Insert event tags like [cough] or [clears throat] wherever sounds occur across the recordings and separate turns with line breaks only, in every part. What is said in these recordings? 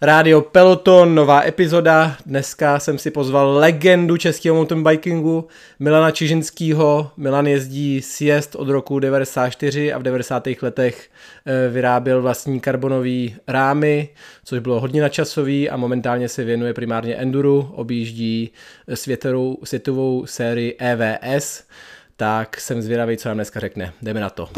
Rádio Peloton, nová epizoda. Dneska jsem si pozval legendu českého mountain bikingu Milana Čižinského. Milan jezdí sjezd od roku 94 a v 90. letech eh, vyráběl vlastní karbonový rámy, což bylo hodně načasový a momentálně se věnuje primárně enduru, objíždí světovou, světovou sérii EVS. Tak jsem zvědavý, co nám dneska řekne. Jdeme na to.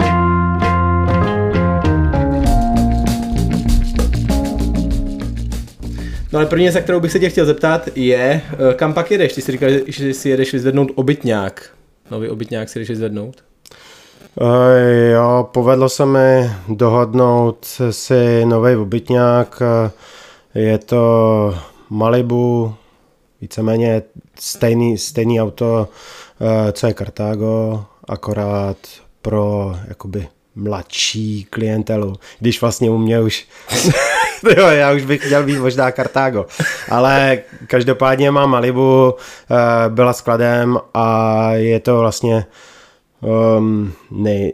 No ale první, za kterou bych se tě chtěl zeptat, je, eh, kam pak jedeš? Ty jsi říkal, že si jedeš vyzvednout obytňák. Nový obytňák si jdeš vyzvednout?
Uh, jo, povedlo se mi dohodnout si nový obytňák. Je to Malibu, víceméně stejný, stejný auto, co je Cartago, akorát pro jakoby mladší klientelu. Když vlastně u mě už [laughs] [laughs] jo, já už bych chtěl být možná Kartágo. Ale každopádně mám Malibu, eh, byla skladem a je to vlastně um, nej,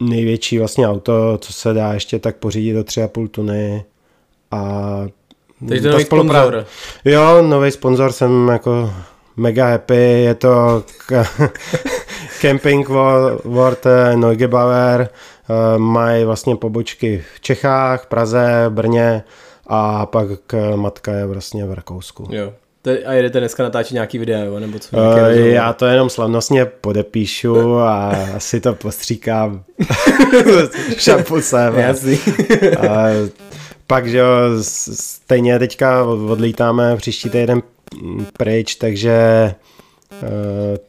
největší vlastně auto, co se dá ještě tak pořídit do 3,5 tuny a
Takže to nový sponzor.
Jo, nový sponzor, jsem jako mega happy, je to [laughs] Camping World Neugebauer, Eh, mají vlastně pobočky v Čechách, Praze, Brně a pak matka je vlastně v Rakousku.
Jo. A jedete dneska natáčet nějaký videa, nebo co?
Uh, já to jenom slavnostně podepíšu a asi to postříkám [laughs] šampusem.
Jasný.
a pak, že jo, stejně teďka odlítáme příští týden pryč, takže Eh,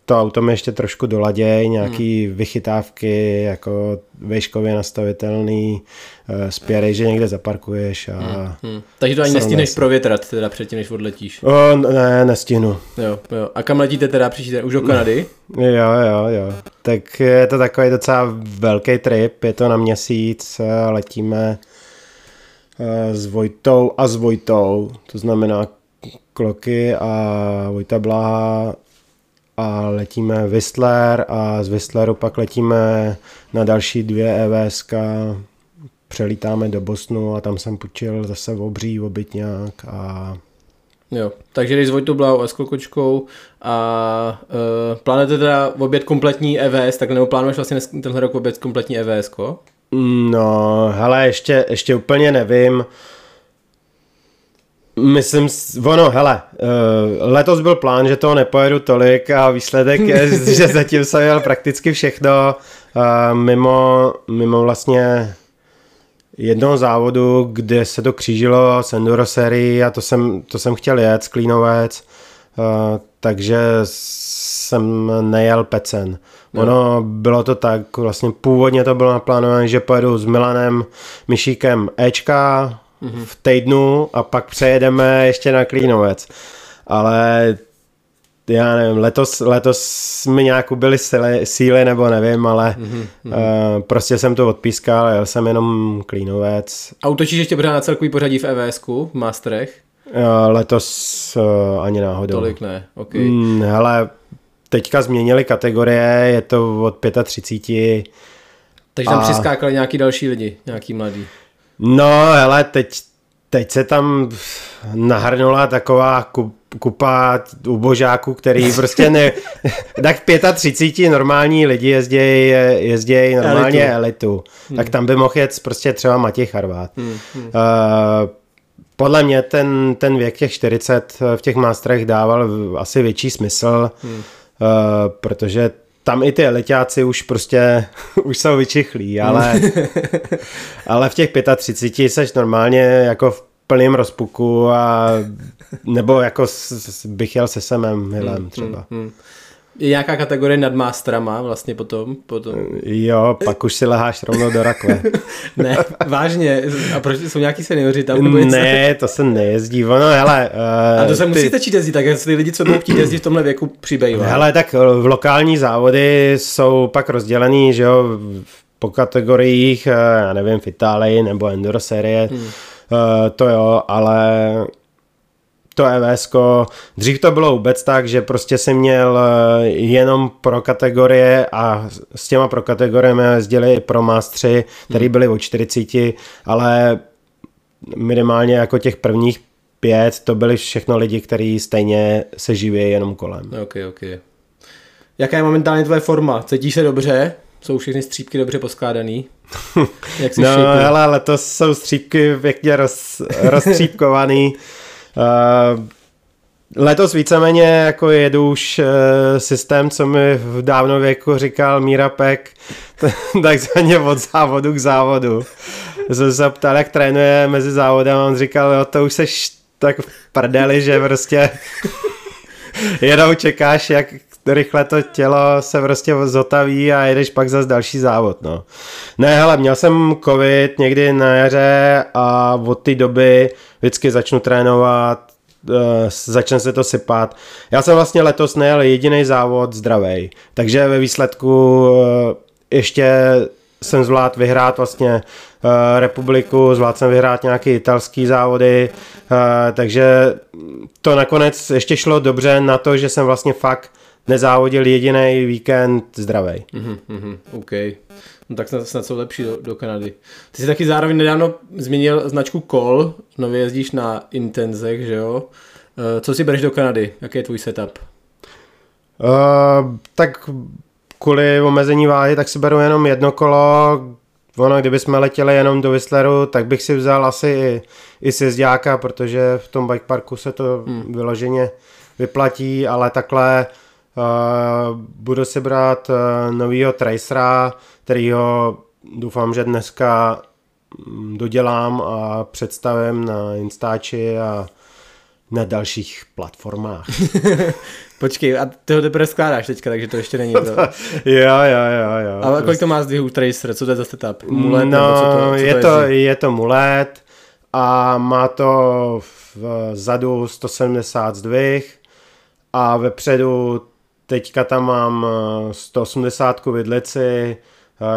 to auto mi ještě trošku doladěj, nějaký hmm. vychytávky, jako výškově nastavitelný, eh, spěrej, že někde zaparkuješ a... Hmm.
Hmm. Takže to ani nestihneš provětrat teda předtím, než odletíš?
O, ne, nestihnu.
Jo, jo. A kam letíte teda příští Už do Kanady?
Jo, jo, jo. Tak je to takový docela velký trip, je to na měsíc, letíme eh, s Vojtou a s Vojtou, to znamená Kloky a Vojta Blaha a letíme Whistler a z Whistleru pak letíme na další dvě EVSK, přelítáme do Bosnu a tam jsem půjčil zase v obří obytňák a
Jo, takže jdeš s Vojtou Blau a s Klokočkou a uh, plánujete teda obět kompletní EVS, tak nebo plánuješ vlastně tenhle rok obět kompletní EVS, ko?
No, hele, ještě, ještě úplně nevím. Myslím, ono, hele, uh, letos byl plán, že toho nepojedu tolik a výsledek je, [laughs] že zatím jsem jel prakticky všechno uh, mimo, mimo vlastně jednoho závodu, kde se to křížilo s Enduro sérii a to jsem, to jsem chtěl jet, Sklínovec, uh, takže jsem nejel pecen. No. Ono bylo to tak, vlastně původně to bylo naplánované, že pojedu s Milanem Myšíkem Ečka, mm-hmm. v týdnu a pak přejedeme ještě na Klínovec. Ale já nevím, letos, letos mi nějak byly síly, síly, nebo nevím, ale mm-hmm. uh, prostě jsem to odpískal, jel jsem jenom Klínovec.
A utočíš ještě pořád na celkový pořadí v EVSku, v Masterech?
Uh, letos uh, ani náhodou.
Tolik ne, ok.
Mm, hele, teďka změnili kategorie, je to od 35.
Takže tam a... přiskákali nějaký další lidi, nějaký mladí.
No, hele, teď, teď se tam nahrnula taková kupa ubožáků, který [laughs] prostě ne... tak v 35 normální lidi jezdějí jezděj normálně elitu. elitu. Hmm. Tak tam by mohl jet prostě třeba Matěj Charvát. Hmm. Hmm. Uh, podle mě ten, ten věk těch 40 v těch mástrech dával asi větší smysl, hmm. uh, protože tam i ty elitáci už prostě, [laughs] už jsou vyčichlí, ale, [laughs] ale v těch 35 seš normálně jako v plným rozpuku a nebo jako s, bych jel se semem Hilem hmm, třeba. Hmm, hmm.
Je nějaká kategorie nad masterama vlastně potom? potom?
Jo, pak už si leháš rovnou do rakve. [laughs]
ne, vážně. A proč jsou nějaký seniori tam?
Nebo ne, to se nejezdí. Ono, hele.
Uh, a to se ty... musíte čít jezdit, tak jestli lidi, co budou chtít jezdit v tomhle věku, přibývají.
Hele, tak v lokální závody jsou pak rozdělený, že jo, po kategoriích, eh, já nevím, v Itálii nebo Enduro série. Hmm. Uh, to jo, ale to EVS, dřív to bylo vůbec tak, že prostě si měl eh, jenom pro kategorie a s těma pro kategoriemi jezdili i pro mástři, který hmm. byli o 40, ale minimálně jako těch prvních pět, to byli všechno lidi, kteří stejně se živí jenom kolem.
Ok, ok. Jaká je momentálně tvoje forma? Cítíš se dobře? Jsou všechny střípky dobře poskládaný? [laughs]
Jak jsi no, šejpil? hele, letos jsou střípky pěkně roz, [laughs] rozstřípkovaný. Uh, letos víceméně jako jedu už uh, systém, co mi v dávno věku říkal Míra Pek, [laughs] takzvaně od závodu k závodu. Jsem se ptal, jak trénuje mezi závodem a on říkal, jo, to už seš tak v prdeli, že prostě [laughs] jenom čekáš, jak rychle to tělo se prostě zotaví a jedeš pak zase další závod, no. Ne, hele, měl jsem covid někdy na jaře a od té doby vždycky začnu trénovat, uh, začne se to sypat. Já jsem vlastně letos nejel jediný závod zdravý, takže ve výsledku uh, ještě jsem zvlád vyhrát vlastně uh, republiku, zvlád jsem vyhrát nějaké italské závody, uh, takže to nakonec ještě šlo dobře na to, že jsem vlastně fakt nezávodil jediný víkend zdravý.
Mm-hmm, mm-hmm, OK. No tak snad, snad jsou lepší do, do Kanady. Ty jsi taky zároveň nedávno změnil značku Kol, nově jezdíš na Intenzech, že jo? Uh, co si bereš do Kanady? Jaký je tvůj setup?
Uh, tak kvůli omezení váhy, tak si beru jenom jedno kolo. Ono, kdybychom letěli jenom do Whistleru, tak bych si vzal asi i, i sjezdáka, protože v tom bike parku se to hmm. vyloženě vyplatí, ale takhle uh, budu si brát uh, novýho Tracera, kterýho doufám, že dneska mm, dodělám a představím na Instači a na dalších platformách. [laughs]
Počkej, a ty ho teprve skládáš teďka, takže to ještě není to. [laughs]
jo, jo, jo, jo.
Ale kolik to má zdvihů Tracer, co to je za setup?
Mulet, no, co to, co je, to, je to mulet a má to vzadu 170 zdvih a vepředu teďka tam mám 180 vidlici,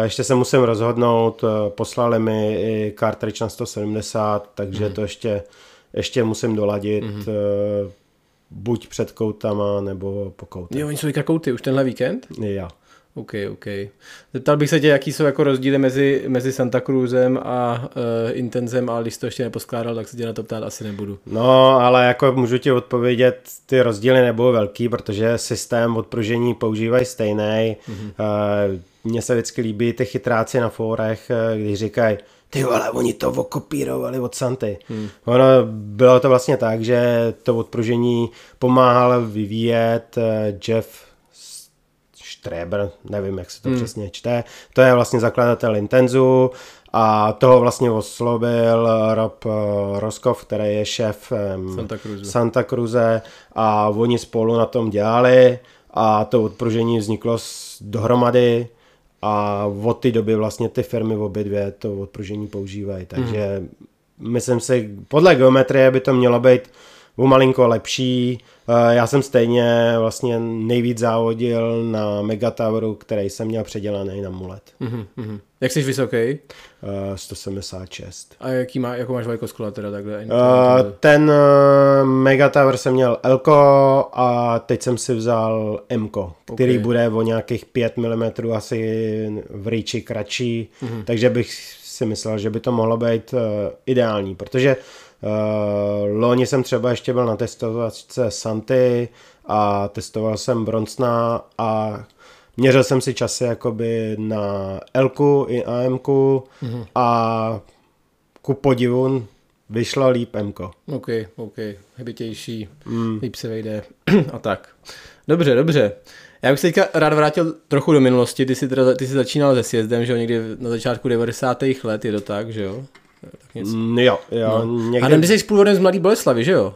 ještě se musím rozhodnout, poslali mi i cartridge na 170, takže mm. to ještě ještě musím doladit uh, buď před koutama nebo po koutech.
Jo, oni jsou kouty už tenhle víkend?
Jo.
OK, OK. Zeptal bych se tě, jaký jsou jako rozdíly mezi, mezi Santa Cruzem a uh, Intenzem, ale když to ještě neposkládal, tak se tě na to ptát asi nebudu.
No, ale jako můžu ti odpovědět, ty rozdíly nebudou velký, protože systém odpružení používají stejný. Mm-hmm. Uh, mně se vždycky líbí ty chytráci na fórech, když říkají, ty vole, oni to okopírovali od Santy. Hmm. Ono bylo to vlastně tak, že to odpružení pomáhal vyvíjet eh, Jeff Streber, nevím, jak se to hmm. přesně čte. To je vlastně zakladatel Intenzu a toho vlastně oslovil Rob eh, Roskov, který je šéf
Santa Cruze.
Santa Cruze a oni spolu na tom dělali a to odpružení vzniklo dohromady a od té doby vlastně ty firmy obě dvě to odpružení používají, takže mm. myslím si, podle geometrie by to mělo být o malinko lepší. Eh, já jsem stejně vlastně nejvíc závodil na Megatoweru, který jsem měl předělaný na mulet.
Mm-hmm. Jak jsi vysoký?
Uh, 176.
A jaký má, jakou máš velikost kola teda takhle? Uh,
ten uh, Megatower jsem měl Elko a teď jsem si vzal Mko, okay. který bude o nějakých 5 mm asi v rýči kratší, mm-hmm. takže bych si myslel, že by to mohlo být uh, ideální, protože Uh, loni jsem třeba ještě byl na testovačce Santy a testoval jsem Bronsna a měřil jsem si časy jakoby na L i AM mm-hmm. a ku podivu vyšlo líp M.
OK, OK, hybitější, mm. líp se vejde [clears throat] a tak. Dobře, dobře. Já bych se teďka rád vrátil trochu do minulosti. Ty jsi, teda, ty jsi začínal se sjezdem, že jo, někdy na začátku 90. let, je to tak, že jo?
Tak něco. Mm, jo, jo.
No. Někde... A jsi původem z Mladý Boleslavy, že jo?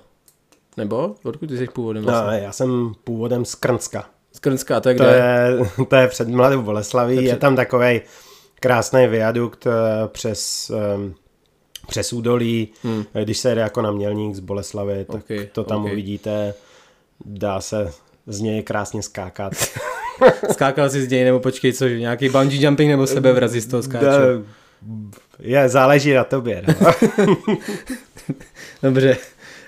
Nebo? Odkud ty jsi původem
no, vlastně? No, já jsem původem z Krnska.
Z Krnska, to je
kde? To je, to je před Mladou Boleslaví, je, před... je tam takový krásný viadukt eh, přes, um, přes údolí, hmm. když se jede jako na Mělník z Boleslavy, tak okay, to tam okay. uvidíte, dá se z něj krásně skákat. [laughs]
Skákal jsi z něj, nebo počkej, co, nějaký bungee jumping nebo sebevrazy z toho skáče?
Je, záleží na tobě. No. [laughs]
Dobře.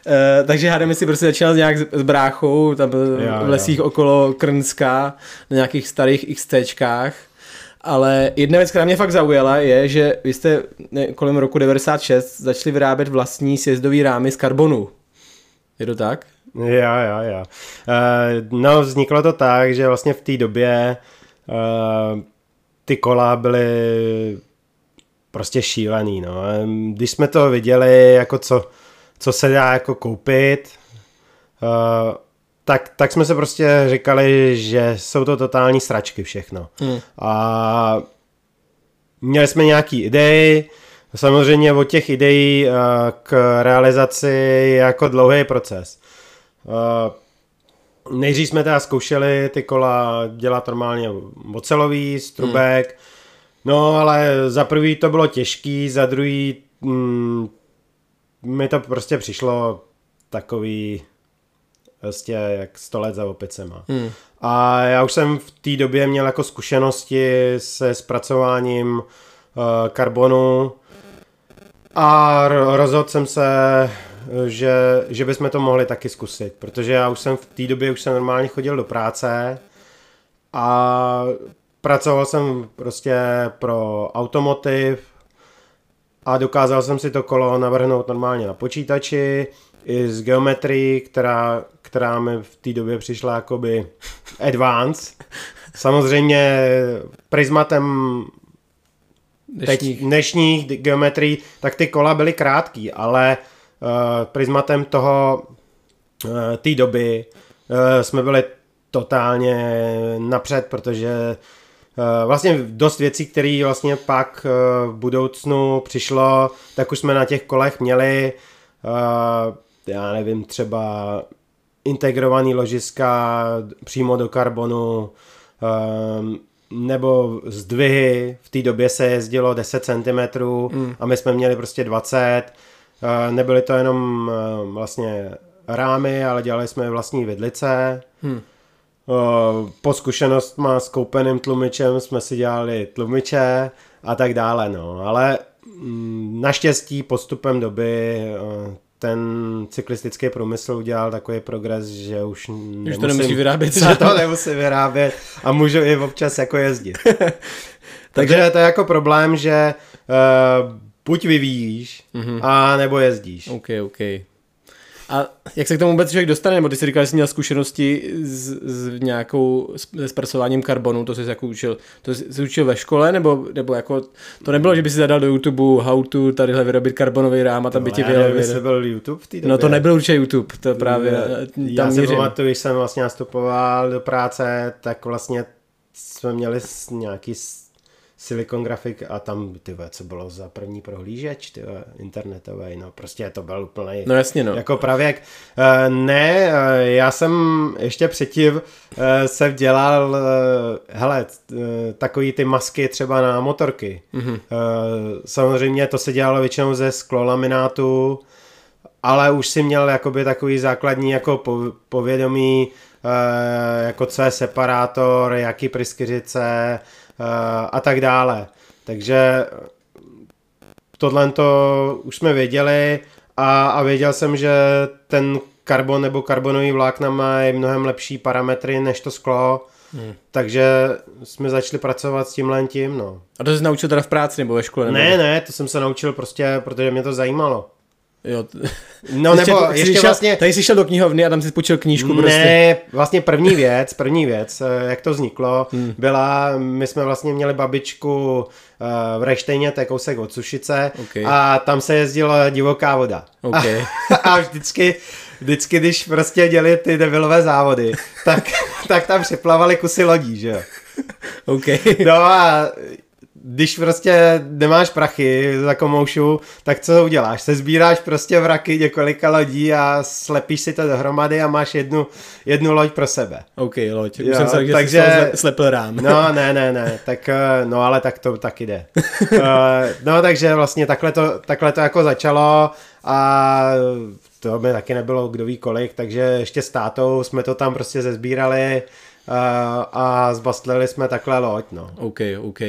Uh, takže hádám, si prostě začínal nějak s bráchou, tam byl v lesích jo. okolo Krnska, na nějakých starých XTčkách. Ale jedna věc, která mě fakt zaujala, je, že vy jste kolem roku 96 začali vyrábět vlastní sjezdový rámy z karbonu. Je to tak?
Jo, jo, jo. Uh, no, vzniklo to tak, že vlastně v té době uh, ty kola byly prostě šílený, no. Když jsme to viděli, jako co, co se dá jako koupit, uh, tak, tak jsme se prostě říkali, že jsou to totální sračky všechno. Hmm. A měli jsme nějaký idei, samozřejmě od těch ideí uh, k realizaci je jako dlouhý proces. Uh, nejdřív jsme teda zkoušeli ty kola dělat normálně ocelový, strubek, hmm No, ale za prvý to bylo těžký, za druhý mm, mi to prostě přišlo takový prostě jak 100 let za opicema. Hmm. A já už jsem v té době měl jako zkušenosti se zpracováním uh, karbonu a rozhodl jsem se, že, že bychom to mohli taky zkusit, protože já už jsem v té době už jsem normálně chodil do práce a pracoval jsem prostě pro automotiv a dokázal jsem si to kolo navrhnout normálně na počítači i s geometrií, která, která mi v té době přišla jakoby [laughs] advanced. Samozřejmě prismatem dnešních, teď, dnešních geometrií, tak ty kola byly krátký, ale uh, prismatem toho uh, té doby uh, jsme byli totálně napřed, protože vlastně dost věcí, které vlastně pak eh, v budoucnu přišlo, tak už jsme na těch kolech měli, eh, já nevím, třeba integrovaný ložiska přímo do karbonu, nebo zdvihy, v té době se jezdilo 10 cm mm. a my jsme měli prostě 20. Nebyly to jenom vlastně rámy, ale dělali jsme vlastní vidlice. Hmm. Po zkušenost má s koupeným tlumičem jsme si dělali tlumiče a tak dále, no. Ale mm, naštěstí postupem doby ten cyklistický průmysl udělal takový progres, že už
nemusím, to nemusí vyrábět
že to nemusí [laughs] vyrábět a můžu i občas jako jezdit. [laughs] Takže to je jako problém, že uh, buď vyvíjíš, mm-hmm. a nebo jezdíš.
OK, OK. A jak se k tomu vůbec člověk dostane? Nebo ty jsi říkal, že jsi měl zkušenosti s, s nějakou, se zpracováním karbonu, to jsi jako učil, to jsi učil ve škole, nebo, nebo jako, to nebylo, že by si zadal do YouTube how to tadyhle vyrobit karbonový rám a tam by ti vyjel.
Nevím, byl YouTube v té době.
No to nebyl určitě YouTube, to právě.
Ne, já si pamatuju, když jsem vlastně nastupoval do práce, tak vlastně jsme měli nějaký Silicon Graphic a tam, ty co bylo za první prohlížeč, ty internetový, no prostě to byl úplný
no jasně, no.
jako pravěk. Uh, ne, uh, já jsem ještě předtím uh, se dělal, hele, takový ty masky třeba na motorky. Mm-hmm. Samozřejmě to se dělalo většinou ze sklolaminátu, ale už si měl jakoby takový základní jako povědomí, jako co je separátor, jaký pryskyřice, Eh, a tak dále. Takže tohle to už jsme věděli a, a věděl jsem, že ten karbon nebo karbonový vlákna mají mnohem lepší parametry než to sklo, hmm. takže jsme začali pracovat s tímhle tím, no.
A to jsi naučil teda v práci nebo ve škole? Nebo...
Ne, ne, to jsem se naučil prostě, protože mě to zajímalo.
Jo.
No nebo ještě, ještě
šel,
vlastně...
Tady jsi šel do knihovny a tam si půjčil knížku
prostě. Ne, vlastně první věc, první věc, eh, jak to vzniklo, hmm. byla, my jsme vlastně měli babičku uh, v Reštejně, to je kousek od Sušice okay. a tam se jezdila divoká voda.
Okay.
A, a vždycky, vždycky, když prostě děli ty devilové závody, tak, tak tam připlavali kusy lodí, že jo.
Okay.
No a když prostě nemáš prachy za komoušu, tak co uděláš? Se sbíráš prostě vraky několika lodí a slepíš si to dohromady a máš jednu, jednu loď pro sebe.
OK, loď. Jo, jsem se, že takže, slepil rám.
No, ne, ne, ne, tak, eh, no ale tak to tak jde. uh, [laughs] no, takže vlastně takhle to, takhle to jako začalo a to by taky nebylo kdo ví kolik, takže ještě s tátou jsme to tam prostě zezbírali, a zbastlili jsme takhle loď, no.
OK, OK.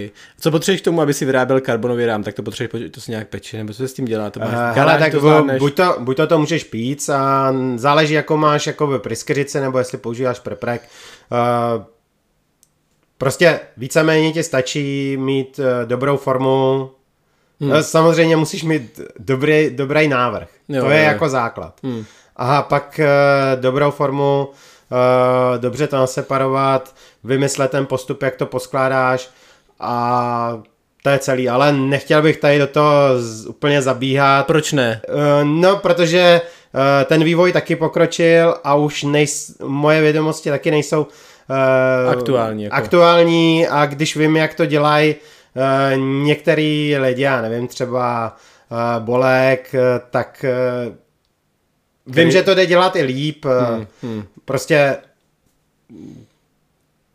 Co potřebuješ k tomu, aby si vyráběl karbonový rám, tak to potřebuješ, to si nějak peči, nebo co se s tím dělá? To máš uh,
hele, tak to buď, to, buď to, to můžeš pít a záleží, jako máš jako pryskyřice, nebo jestli používáš preprek. Uh, prostě víceméně ti stačí mít uh, dobrou formu. Hmm. Samozřejmě musíš mít dobrý, dobrý návrh. Jo, to je jo. jako základ. Hmm. A pak dobrou formu, dobře to naseparovat, vymyslet ten postup, jak to poskládáš a to je celý, ale nechtěl bych tady do toho z, úplně zabíhat.
Proč ne?
Uh, no, protože uh, ten vývoj taky pokročil a už nejs, moje vědomosti taky nejsou
uh, aktuální. Jako.
aktuální a když vím, jak to dělají uh, některý lidi, já nevím, třeba uh, Bolek, uh, tak uh, vím, že to jde dělat i líp. Hmm, hmm. Prostě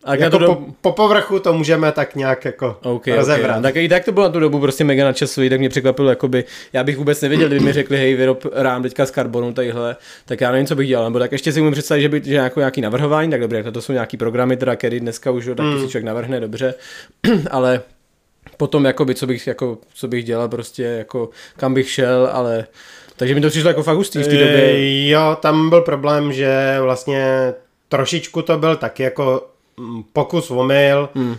a jako to do... po, po povrchu to můžeme tak nějak jako okay, rozebrat. Okay.
Tak i tak to bylo na tu dobu prostě mega načasový, tak mě překvapilo, jakoby, já bych vůbec nevěděl, kdyby mi řekli, hej, vyrob rám teďka z karbonu tadyhle, tak já nevím, co bych dělal, nebo tak ještě si můžu představit, že by že jako nějaký navrhování, tak dobré, to jsou nějaký programy, teda, který dneska už taky mm. si člověk navrhne, dobře, [clears throat] ale potom, jakoby, co bych, jako, co bych dělal, prostě, jako, kam bych šel, ale takže mi to přišlo jako fakt hustý v té době.
Jo, tam byl problém, že vlastně trošičku to byl taky jako Mm, pokus omyl. Hmm.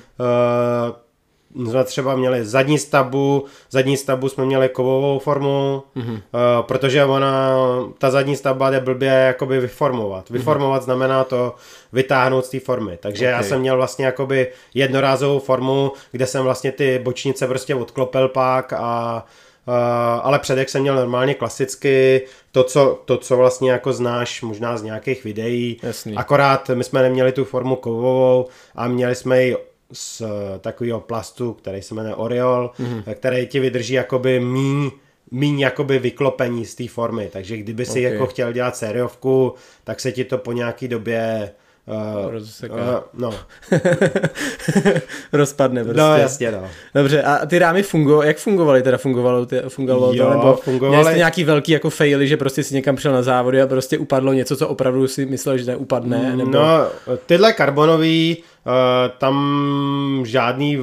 Uh, jsme třeba měli zadní stavbu, zadní stavbu jsme měli kovovou formu, mm-hmm. uh, protože ona, ta zadní stavba jde blbě jakoby vyformovat. Mhm. Vyformovat mm-hmm. znamená to vytáhnout z té formy. Takže okay. já jsem měl vlastně jakoby jednorázovou formu, kde jsem vlastně ty bočnice prostě odklopil pak a Uh, ale předek jsem měl normálně klasicky, to co, to, co vlastně jako znáš možná z nějakých videí,
Jasný.
akorát my jsme neměli tu formu kovovou a měli jsme ji z takového plastu, který se jmenuje Oriol, mm-hmm. který ti vydrží jakoby míň míň jakoby vyklopení z té formy, takže kdyby si okay. jako chtěl dělat sériovku, tak se ti to po nějaký době
Uh, uh,
no. [laughs]
Rozpadne prostě.
No jasně, no.
Dobře, a ty rámy fungovaly, jak fungovaly teda? Fungovalo, ty, fungovalo jo, to, nebo fungovaly. měli jste nějaký velký jako faily, že prostě si někam přišel na závody a prostě upadlo něco, co opravdu si myslel, že neupadne?
Mm, nebo... No, tyhle karbonový, uh, tam žádný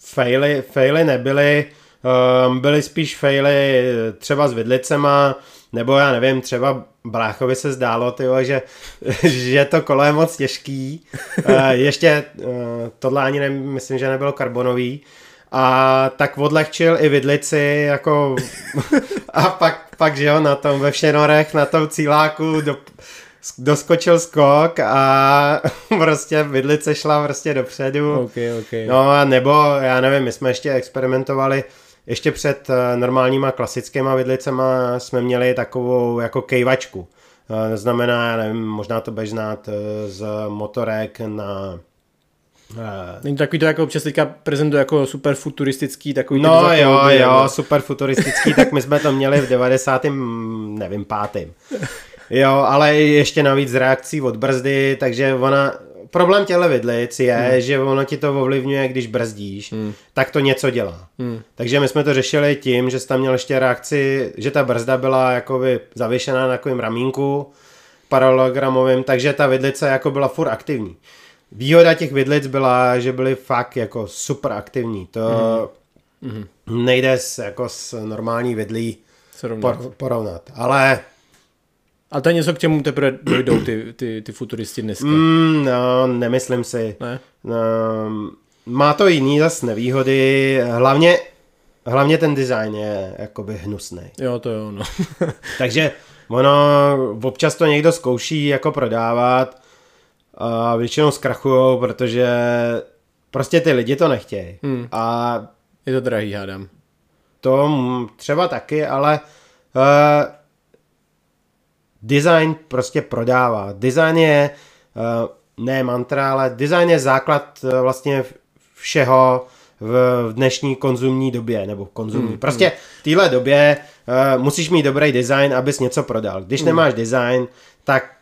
faily, faily nebyly, uh, byly spíš faily třeba s vidlicema, nebo já nevím, třeba Bráchovi se zdálo, tyjo, že, že to kolo je moc těžký. Ještě uh, tohle ani ne, myslím, že nebylo karbonový. A tak odlehčil i vidlici, jako a pak, pak, že jo, na tom ve Všenorech, na tom cíláku do, doskočil skok a [laughs] prostě vidlice šla prostě dopředu.
Okay, okay.
No a nebo, já nevím, my jsme ještě experimentovali uh, ještě před eh, normálníma klasickýma vidlicema jsme měli takovou jako kejvačku. Eh, znamená, nevím, možná to budeš znát eh, z motorek na
Není takový to jako občas teďka prezentuje jako super futuristický takový
No jo, jo, jo, super futuristický, tak my jsme to měli v 90. nevím, pátým. [laughs] Jo, ale ještě navíc reakcí od brzdy, takže ona, problém těchto vidlic je, hmm. že ono ti to ovlivňuje, když brzdíš, hmm. tak to něco dělá. Hmm. Takže my jsme to řešili tím, že jsi tam měl ještě reakci, že ta brzda byla jakoby zavěšená na takovým ramínku paralelogramovým, takže ta vidlice jako byla furt aktivní. Výhoda těch vidlic byla, že byly fakt jako super aktivní. To hmm. nejde s, jako s normální vidlí por, porovnat. Ale
a to je něco, k čemu teprve dojdou ty, ty, ty futuristi dneska.
Mm, no, nemyslím si.
Ne?
No, má to jiný zas nevýhody, hlavně, hlavně ten design je jakoby hnusný.
Jo, to jo, no. [laughs]
Takže ono, občas to někdo zkouší jako prodávat a většinou zkrachujou, protože prostě ty lidi to nechtějí. Hmm. A
je to drahý, hádám.
To třeba taky, ale uh, design prostě prodává. Design je uh, ne mantra, ale design je základ uh, vlastně všeho v dnešní konzumní době, nebo konzumní. Hmm, prostě hmm. v téhle době uh, musíš mít dobrý design, abys něco prodal. Když hmm. nemáš design, tak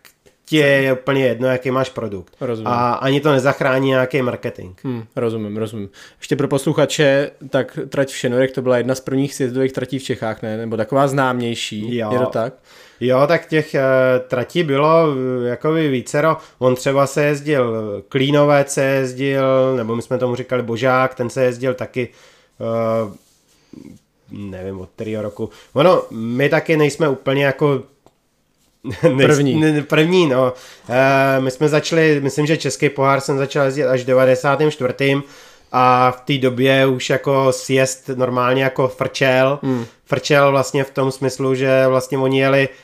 ti je úplně jedno, jaký máš produkt.
Rozumím.
A ani to nezachrání nějaký marketing.
Hmm, rozumím, rozumím. Ještě pro posluchače, tak trať v Šenorek to byla jedna z prvních sjezdových tratí v Čechách, ne? Nebo taková známější. Jo. Je to tak?
Jo, tak těch uh, tratí bylo uh, jakoby vícero. On třeba se jezdil, Klínovec se jezdil, nebo my jsme tomu říkali Božák, ten se jezdil taky uh, nevím od kterého roku. Ono, my taky nejsme úplně jako [laughs]
První.
Ne, první, no. E, my jsme začali, myslím, že Český pohár jsem začal jezdit až v 94. A v té době už jako sjezd normálně jako frčel. Hmm. Frčel vlastně v tom smyslu, že vlastně oni jeli uh,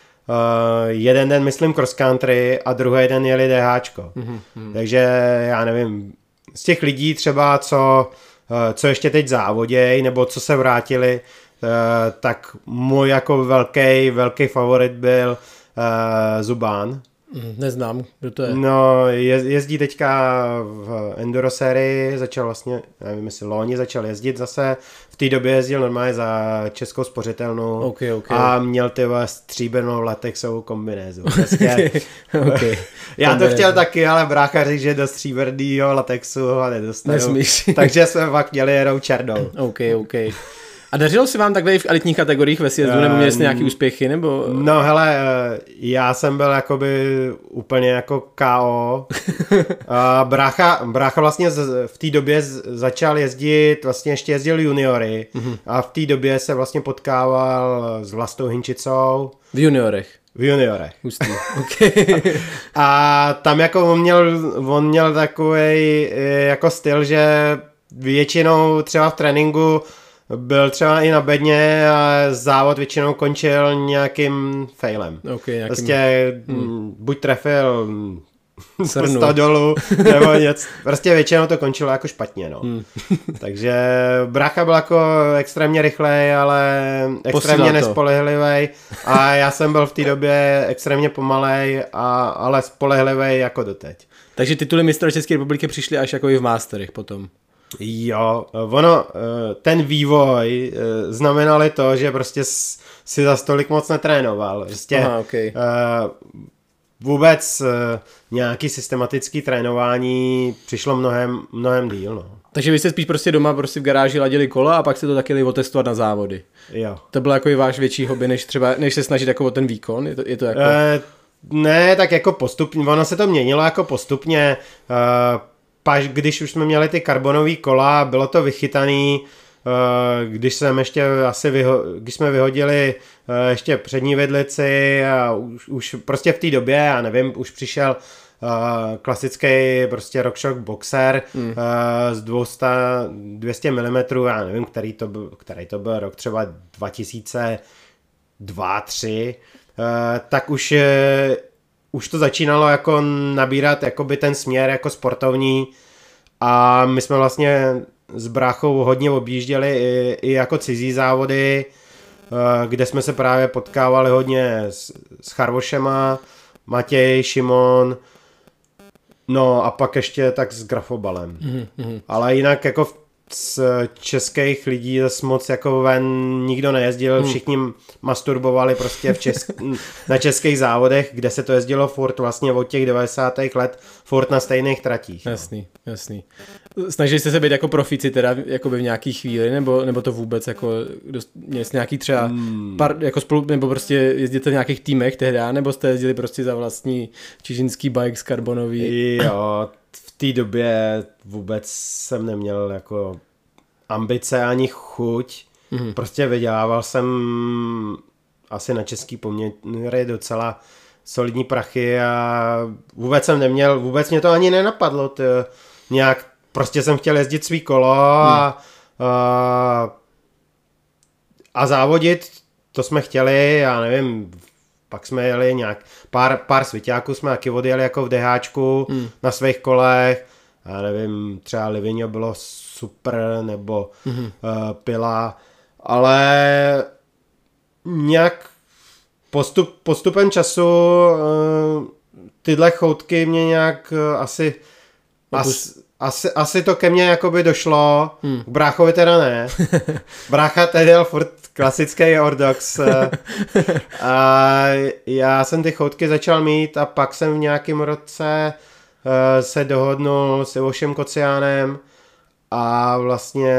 jeden den, myslím, cross country a druhý den jeli DHčko. Hmm, hmm. Takže já nevím, z těch lidí třeba, co, uh, co ještě teď závodějí, nebo co se vrátili, uh, tak můj jako velký, velký favorit byl uh, Zubán.
Mm, neznám, kdo to je.
No, je, jezdí teďka v enduro sérii, začal vlastně, nevím jestli loni začal jezdit zase, v té době jezdil normálně za českou spořitelnu
okay, okay.
a měl ty stříbrnou latexovou kombinézu. Vlastně, [laughs] okay. [laughs] Já to chtěl taky, ale brácha říct, že do stříbrného latexu ho nedostanu.
Nesmíš.
Takže jsme pak měli jenom černou.
OK, OK. [laughs] A dařilo se vám takhle i v elitních kategoriích ve sjezdu, nebo měli jste nějaké úspěchy, nebo?
No hele, eh, já jsem byl jakoby úplně jako KO. [laughs] A brácha, brácha vlastně v té době začal jezdit, vlastně ještě jezdil juniory mm-hmm. a v té době se vlastně potkával s Vlastou Hinčicou.
V juniorech?
V juniorech.
Hustý. [laughs] Okay.
a tam jako on měl, on měl takový eh, jako styl, že většinou třeba v tréninku byl třeba i na bedně a závod většinou končil nějakým failem.
Okay, nějakým...
Prostě hmm. buď trefil [laughs] Srnu. dolů, [laughs] nebo něco. Prostě většinou to končilo jako špatně, no. Hmm. [laughs] Takže brácha byl jako extrémně rychlej, ale extrémně nespolehlivý a já jsem byl v té době extrémně pomalej, a, ale spolehlivý jako doteď.
Takže tituly mistra České republiky přišly až jako i v Masterech potom.
Jo, ono, eh, ten vývoj eh, znamenali to, že prostě si za stolik moc netrénoval. Prostě
Aha, okay.
Eh, vůbec nějaký systematický trénování přišlo mnohem, mnohem díl. No.
Takže vy jste spíš prostě doma prostě v garáži ladili kola a pak se to taky otestovat na závody.
Jo.
To bylo jako i váš větší hobby, než třeba, než se snažit jako o ten výkon? Je to, je to jako...
E, ne, tak jako postupně, ono se to měnilo jako postupně. E, paž, když už jsme měli ty karbonové kola, bylo to vychytaný, eh, když jsem ještě asi vyho, když jsme vyhodili eh, ještě přední vedlici a už, už prostě v té době, já nevím, už přišel Uh, klasický prostě RockShox Boxer mm. uh, z 200, 200 mm, já nevím, který to byl, který to byl rok, třeba 2002, 3, uh, tak už už to začínalo jako nabírat jakoby ten směr jako sportovní a my jsme vlastně s bráchou hodně objížděli i, i jako cizí závody, eh, kde jsme se právě potkávali hodně s, s Charvošema, Matěj, Šimon, no a pak ještě tak s Grafobalem. Mm-hmm. Ale jinak jako v z českých lidí zase moc jako ven nikdo nejezdil, hmm. všichni masturbovali prostě v česk- [laughs] na českých závodech, kde se to jezdilo furt vlastně od těch 90. let, furt na stejných tratích.
No. Jasný, jasný. Snažili jste se být jako profici teda jako v nějaký chvíli, nebo, nebo to vůbec jako, měli jste nějaký třeba hmm. par, jako spolu, nebo prostě jezdíte v nějakých týmech tehdy, nebo jste jezdili prostě za vlastní čižinský bike z karbonový?
Jo, té době vůbec jsem neměl jako ambice ani chuť. Mm-hmm. Prostě vydělával jsem asi na český poměry docela solidní prachy a vůbec jsem neměl, vůbec mě to ani nenapadlo. Tě, nějak prostě jsem chtěl jezdit svý kolo a, mm. a, a závodit, to jsme chtěli, já nevím, pak jsme jeli nějak, pár, pár svěťáků jsme taky odjeli jako v DHčku hmm. na svých kolech, já nevím, třeba Livigno bylo super, nebo hmm. uh, Pila, ale nějak postup, postupem času uh, tyhle choutky mě nějak uh, asi, as, asi, asi to ke mně jakoby došlo, hmm. k bráchovi teda ne. [laughs] Brácha tedy jel furt klasický ortodox. Eh, [laughs] a já jsem ty choutky začal mít a pak jsem v nějakém roce eh, se dohodnul s Ivošem Kociánem a vlastně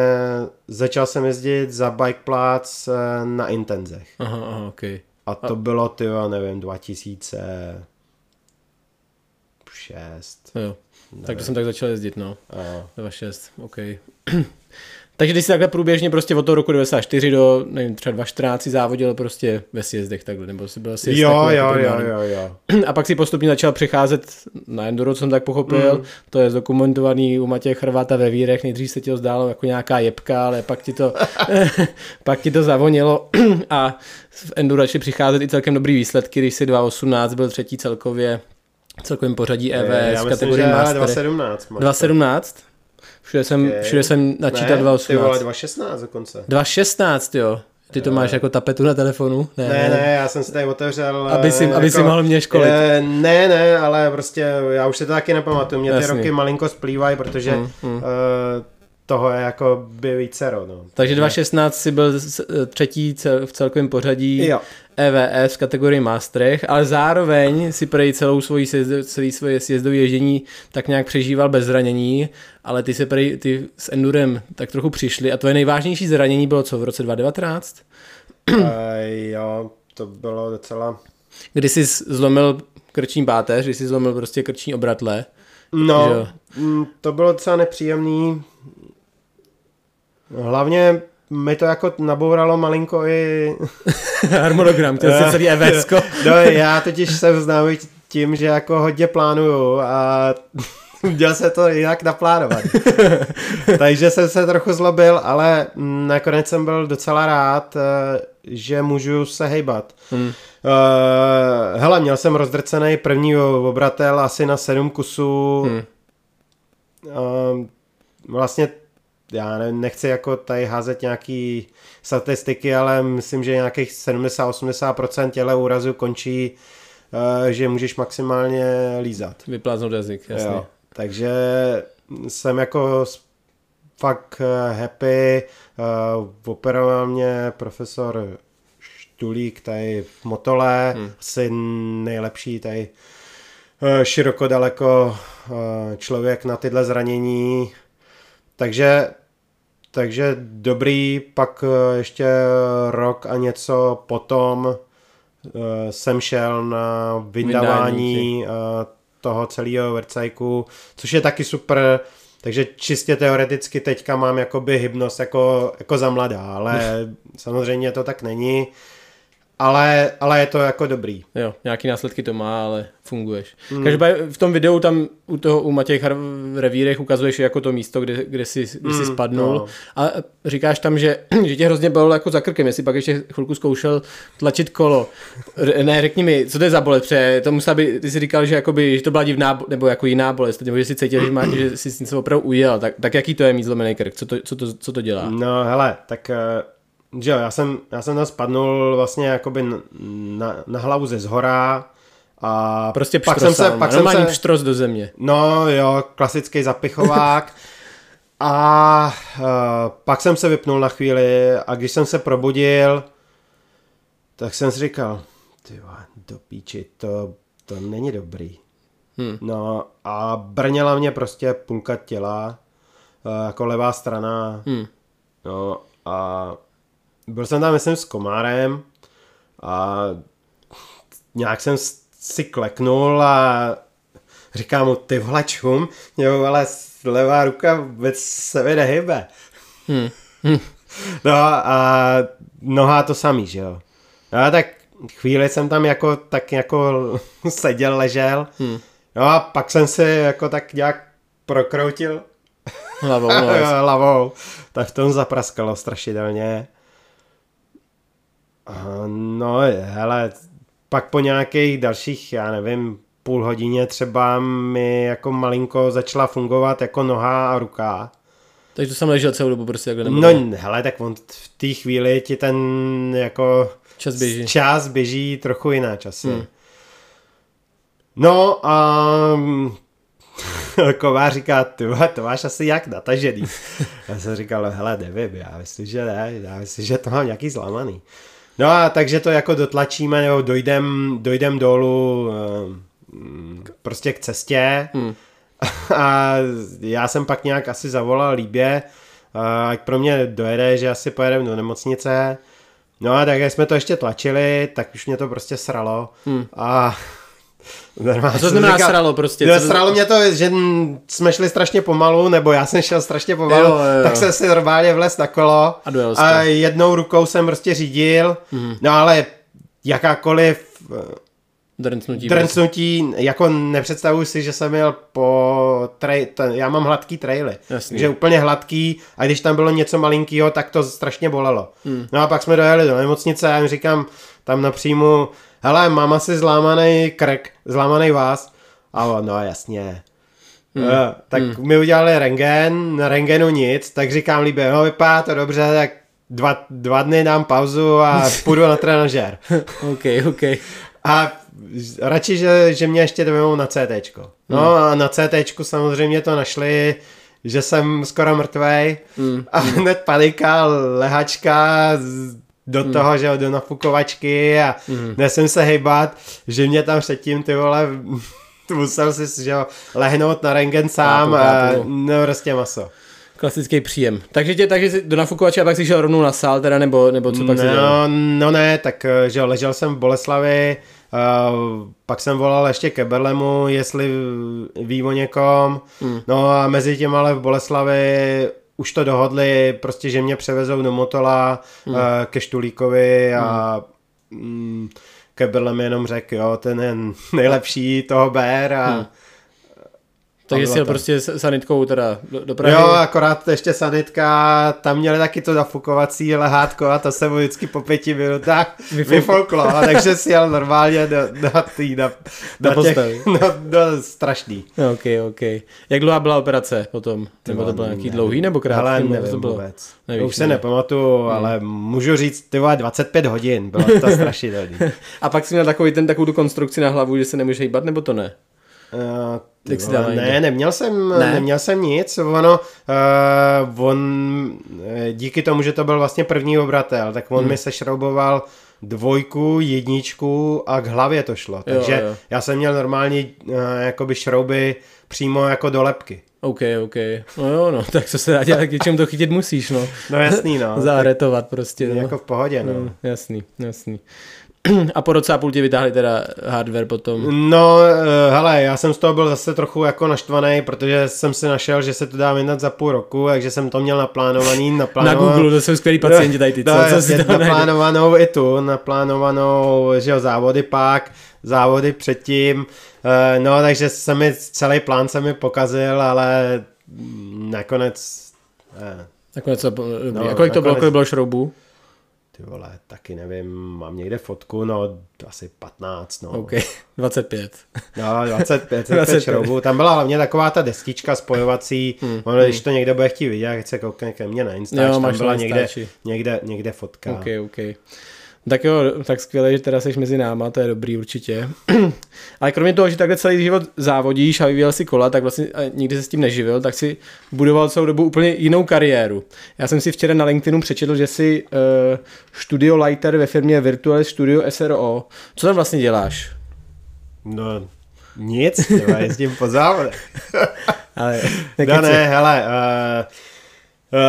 začal jsem jezdit za bike plác eh, na Intenzech.
Aha, aha, okay.
A to a... bylo, ty nevím, 2006.
Jo. Tak to jsem tak začal jezdit, no. 26, OK. Takže když si takhle průběžně prostě od toho roku 94 do, nevím, třeba 2014 závodil prostě ve sjezdech takhle, nebo si byl
sjezdek.
Jako
jo, jo,
jo,
jo, jo.
A pak si postupně začal přicházet na enduro, co jsem tak pochopil, mm. to je zdokumentovaný u Matěje Chrváta ve Vírech, nejdřív se ti to zdálo jako nějaká jebka, ale pak ti to, [laughs] [laughs] pak ti to zavonilo [clears throat] a v enduro začaly přicházet i celkem dobrý výsledky, když si 2.18 byl třetí celkově celkovým pořadí EVS,
kategorii
Master.
2017.
2017? Všude jsem,
Ok.
všude jsem načítal
Ne, ty vole,
2018.
2016 dokonce.
2016, jo. Ty to máš jako tapetu na telefonu? Ne,
Ne, ne, já jsem si tady otevřel.
Aby si-
eh,
aby si mohl mě školit.
eh, Ne, ne, ale prostě já už si to taky nepamatuju. Mě ty
Jasný.
roky malinko splývají, protože
Mm, mm.
eh, toho je jako by vícero. No.
Takže 2016 si byl třetí v celkovém pořadí
Jo.
EVS v kategorii Masterech, ale zároveň si prej celou svoji sjezd, celý svoje sjezdové ježdění tak nějak přežíval bez zranění, ale ty se prej, ty s Endurem tak trochu přišli a tvoje nejvážnější zranění bylo co v roce 2019?
Eh, jo, to bylo docela...
Kdy jsi zlomil krční páteř, kdy jsi zlomil prostě krční obratle. Že
No,
jo?
mm, to bylo docela nepříjemný. Hlavně mi to jako nabouralo malinko i... [laughs]
Harmonogram, to je celý EVS.
No, já totiž jsem známý tím, že jako hodně plánuju a [laughs] měl se to jinak naplánovat. [laughs] Takže jsem se trochu zlobil, ale nakonec jsem byl docela rád, eh, že můžu se hejbat.
Hmm.
Uh, hele, měl jsem rozdrcený první obratel asi na sedm kusů.
Hmm.
Vlastně já ne, nechci jako tady házet nějaký statistiky, ale myslím, že nějakých 70-80% těle úrazu končí, uh, že můžeš maximálně lízat.
Vypláznout jazyk, jasně.
Jo. Takže jsem jako fakt eh, happy. Uh, operoval mě profesor Štulík tady v Motole,
Hmm.
asi nejlepší tady eh, široko daleko eh, člověk na tyhle zranění. Takže takže dobrý, pak eh, ještě rok a něco potom eh, jsem šel na vyndávání eh, toho celého vercajku, což je taky super, takže čistě teoreticky teďka mám jakoby hybnost jako, jako za mladá, ale [laughs] samozřejmě to tak není, ale, ale je to jako dobrý.
Jo, nějaký následky to má, ale funguješ. Hmm. Každopádně v tom videu tam u toho u Matěj Char v revírech ukazuješ jako to místo, kde, kde jsi, kde jsi
Hmm,
spadnul.
no.
A říkáš tam, že, [clears throat] že tě hrozně bylo jako za krkem, jestli pak ještě chvilku zkoušel tlačit kolo. R- ne, řekni mi, co to je za bolest, protože to musela být, ty jsi říkal, že, jakoby, že to byla divná, bo- nebo jako jiná bolest, nebo že jsi cítil, že, má, [clears throat] že jsi něco opravdu ujel. Tak, tak jaký to je mít zlomený krk? Co to, co to, co to dělá?
No hele, tak eh, že jo, já jsem, já jsem tam spadnul vlastně jakoby na, na, na hlavu ze zhora a
Prostě
pak jsem se, pak jsem se,
pštros do země.
no jo, klasický zapichovák [laughs] a uh, pak jsem se vypnul na chvíli a když jsem se probudil, tak jsem si říkal, ty do píči, to, to není dobrý.
Hmm.
No a brněla mě prostě půlka těla, eh, jako levá strana,
Hmm.
No a byl jsem tam, myslím, s komárem a nějak jsem si kleknul a říkám mu, ty vole čum, jo, ale levá ruka vůbec se mi nehybe.
Hmm.
No a noha to samý, že jo. No a tak chvíli jsem tam jako tak jako [laughs] seděl, ležel.
Hmm.
No a pak jsem si jako tak nějak prokroutil
Hlavou, no, [laughs]
hlavou. Tak v tom zapraskalo strašidelně. No, hele, pak po nějakých dalších, já nevím, půl hodině třeba mi jako malinko začala fungovat jako noha a ruka.
Takže to jsem ležel celou dobu prostě takhle. Nebo
No, hele, tak on v té chvíli ti ten jako
Čas běží.
čas běží trochu jiná časy.
Hmm.
No a [laughs] Kovář říká, ty to máš asi jak natažený. [laughs] Já jsem říkal, hele, nevím, já myslím, že ne, já myslím, že to mám nějaký zlamaný. No a takže to jako dotlačíme, nebo dojdem, dojdem dolů eh, prostě k cestě
Hmm. [laughs]
a já jsem pak nějak asi zavolal Líbě, a ať pro mě dojede, že asi pojedeme do nemocnice. No a tak jak jsme to ještě tlačili, tak už mě to prostě sralo.
Hmm.
A Normálně
A co znamená
říkal-
sralo prostě? Co-
sralo mě to, že jsme šli strašně pomalu, nebo já jsem šel strašně pomalu,
Jo, jo, jo.
tak jsem si normálně vlez na kolo
A jste.
a jednou rukou jsem prostě řídil,
Mhm.
no ale jakákoliv eh,
Drncnutí.
drncnutí, jako nepředstavuji si, že jsem jel po trej, t, já mám hladký traily,
Jasný.
takže úplně hladký a když tam bylo něco malinkého, tak to strašně bolelo.
Hmm.
No a pak jsme dojeli do nemocnice a já jim říkám tam napřímo, hele, mám asi zlámaný krk, zlámaný vás. A no jasně. Hmm. tak mi udělali rengen, na rengenu nic, tak říkám líbě, no vypadá to dobře, tak dva, dva dny dám pauzu a půjdu na trenažér. [laughs]
OK, OK.
A radši, že, že mě ještě jdou na CT. No
Hmm.
a na CT samozřejmě to našli, že jsem skoro mrtvej
Hmm.
a hned panika, lehačka do toho, že do nafukovačky a
Hmm.
nesem se hejbat, že mě tam předtím ty vole [laughs] musel si že jo, lehnout na rengen sám a no prostě maso.
Klasický příjem. Takže tě, takže jsi do nafukovače a pak jsi šel rovnou na sál teda, nebo, nebo co pak si dělal?
No, no ne, tak že jo, ležel jsem v Boleslavi, uh, pak jsem volal ještě ke Berlemu, jestli ví o někom,
Hmm.
no a mezi tím ale v Boleslavi už to dohodli, prostě, že mě převezou do Motola
Hmm.
uh, ke Štulíkovi a mm, ke Berlem jenom řekl, jo, ten je [laughs] nejlepší, toho ber a
Hmm. Takže jsi jel prostě s sanitkou teda do, do Prahy.
Jo, akorát ještě sanitka, tam měli taky to nafukovací lehátko a to se mu vždycky po pěti minutách
Vyfouk-
vyfouklo, a takže si jel normálně do, do, tý, do,
Do
do, těch, [laughs] no, do strašný.
OK, OK. Jak dlouhá byla operace potom? Nebo to bylo nějaký dlouhý nebo krátký?
Ale nevím
to bylo?
vůbec.
Nevíš,
už se
ne?
nepamatuju, hmm. ale můžu říct, ty vole, 25 hodin, bylo to [laughs] strašidelný.
A pak jsi měl takový ten, takovou tu konstrukci na hlavu, že se nemůžeš hýbat, nebo to ne?
Uh,
Jak jsi dal
ne, neměl jsem,
Ne?
ne? neměl jsem nic, ono, uh, on, eh, díky tomu, že to byl vlastně první obratel, tak on hmm. mi sešrouboval dvojku, jedničku a k hlavě to šlo, takže
Jo, jo.
já jsem měl normální uh, jakoby šrouby přímo jako do lepky.
OK, OK. No jo, no, tak co se dá dělat, k to chytit musíš, no.
No jasný, no. [laughs]
Zaretovat prostě, no.
jako v pohodě, no.
no. Jasný, jasný. A po roce a půl ti vytáhli teda hardware potom.
No, eh, hele, já jsem z toho byl zase trochu jako naštvaný, protože jsem si našel, že se to dá vydat za půl roku, takže jsem to měl naplánovaný, [laughs]
Na
naplánovaný.
Google, to jsou skvělí pacienti tady ty, co, [laughs]
no,
co si
jasně,
tam najde.
naplánovanou i tu, naplánovanou, že jo, závody pak, závody předtím, eh, no, takže se mi, celý plán se mi pokazil, ale nakonec, eh,
Nakonec to, dobrý.
No,
a kolik to bylo,
nakonec-
kolik bylo šroubů?
Ty vole, taky nevím, mám někde fotku, no, asi 15, no.
OK, [laughs] 25.
No, 25,
25.
25 šroubů. Tam byla hlavně taková ta destička spojovací. Hmm. Ono, když to někdo bude chtít vidět, ať se koukne ke mně na Instač,
Jo,
tam byla někde, někde, někde fotka.
OK, OK. Tak jo, tak skvěle, že teda jsi mezi náma, to je dobrý určitě. [clears throat] Ale kromě toho, že takhle celý život závodíš a vyvíjel si kola, tak vlastně a nikdy se s tím neživil, tak si budoval celou dobu úplně jinou kariéru. Já jsem si včera na LinkedInu přečetl, že jsi uh, studio lighter ve firmě Virtual Studio SRO. Co tam vlastně děláš?
No, nic, tyhle, jezdím po závodech. [laughs]
Ale,
no ne, hele, uh, uh,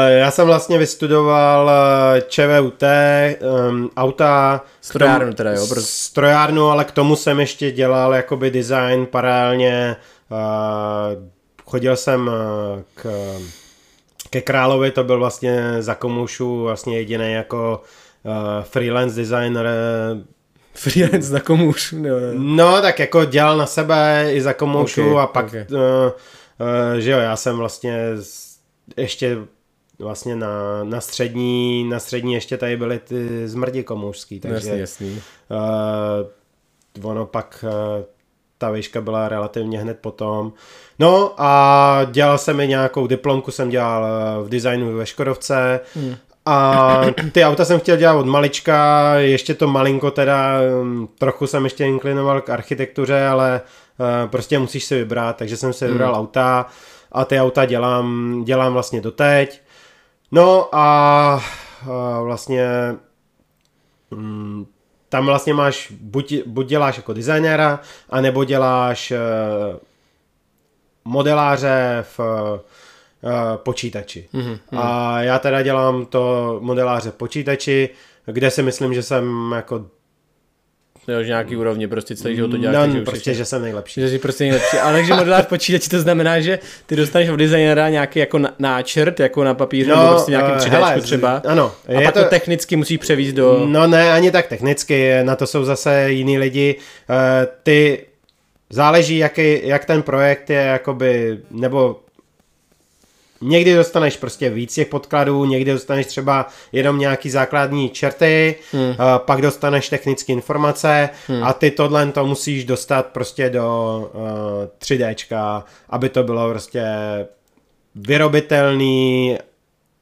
já jsem vlastně vystudoval uh, ČVUT, um, auta.
Strojárnu teda, jo, proto-
Strojárnu, ale k tomu jsem ještě dělal jakoby design paralelně. Uh, chodil jsem k, ke Královi, to byl vlastně za komoušu vlastně jediný jako uh, freelance designer.
freelance na komu už? No,
tak jako dělal na sebe i za komoušu
Ok,
a pak,
ok.
uh, uh, že jo, já jsem vlastně ještě vlastně na, na střední, na střední ještě tady byly ty zmrdi komoušský, takže
Jasný, jasný.
Uh, ono pak uh, ta výška byla relativně hned potom. No a dělal jsem i nějakou diplomku, jsem dělal uh, v designu ve Škodovce
Hmm.
a ty auta jsem chtěl dělat od malička, ještě to malinko teda, um, trochu jsem ještě inklinoval k architektuře, ale uh, prostě musíš si vybrat, takže jsem si vybral auta a ty auta dělám, dělám vlastně doteď. No a, a vlastně mm, tam vlastně máš, buď, buď děláš jako designéra, anebo děláš uh, modeláře v uh, počítači.
Mhm,
A já teda dělám to modeláře v počítači, kde si myslím, že jsem jako
Jo, že nějaký úrovni, prostě celý život to děláš.
No,
takže
prostě, že jsem nejlepší.
Že jsi prostě nejlepší. Ale takže modelář počítači to znamená, že ty dostaneš od designera nějaký jako náčrt, jako na papíře,
No,
nebo prostě nějaký 3D
hele,
třeba.
ano,
A pak to...
to-
technicky musí převízt do...
No ne, ani tak technicky, na to jsou zase jiní lidi. Eh, Ty záleží, jaký, jak ten projekt je, jakoby, nebo někdy dostaneš prostě víc těch podkladů, někdy dostaneš třeba jenom nějaký základní čerty, hmm. pak dostaneš technické informace hmm. a ty tohle to musíš dostat prostě do uh, 3Dčka, aby to bylo prostě vyrobitelný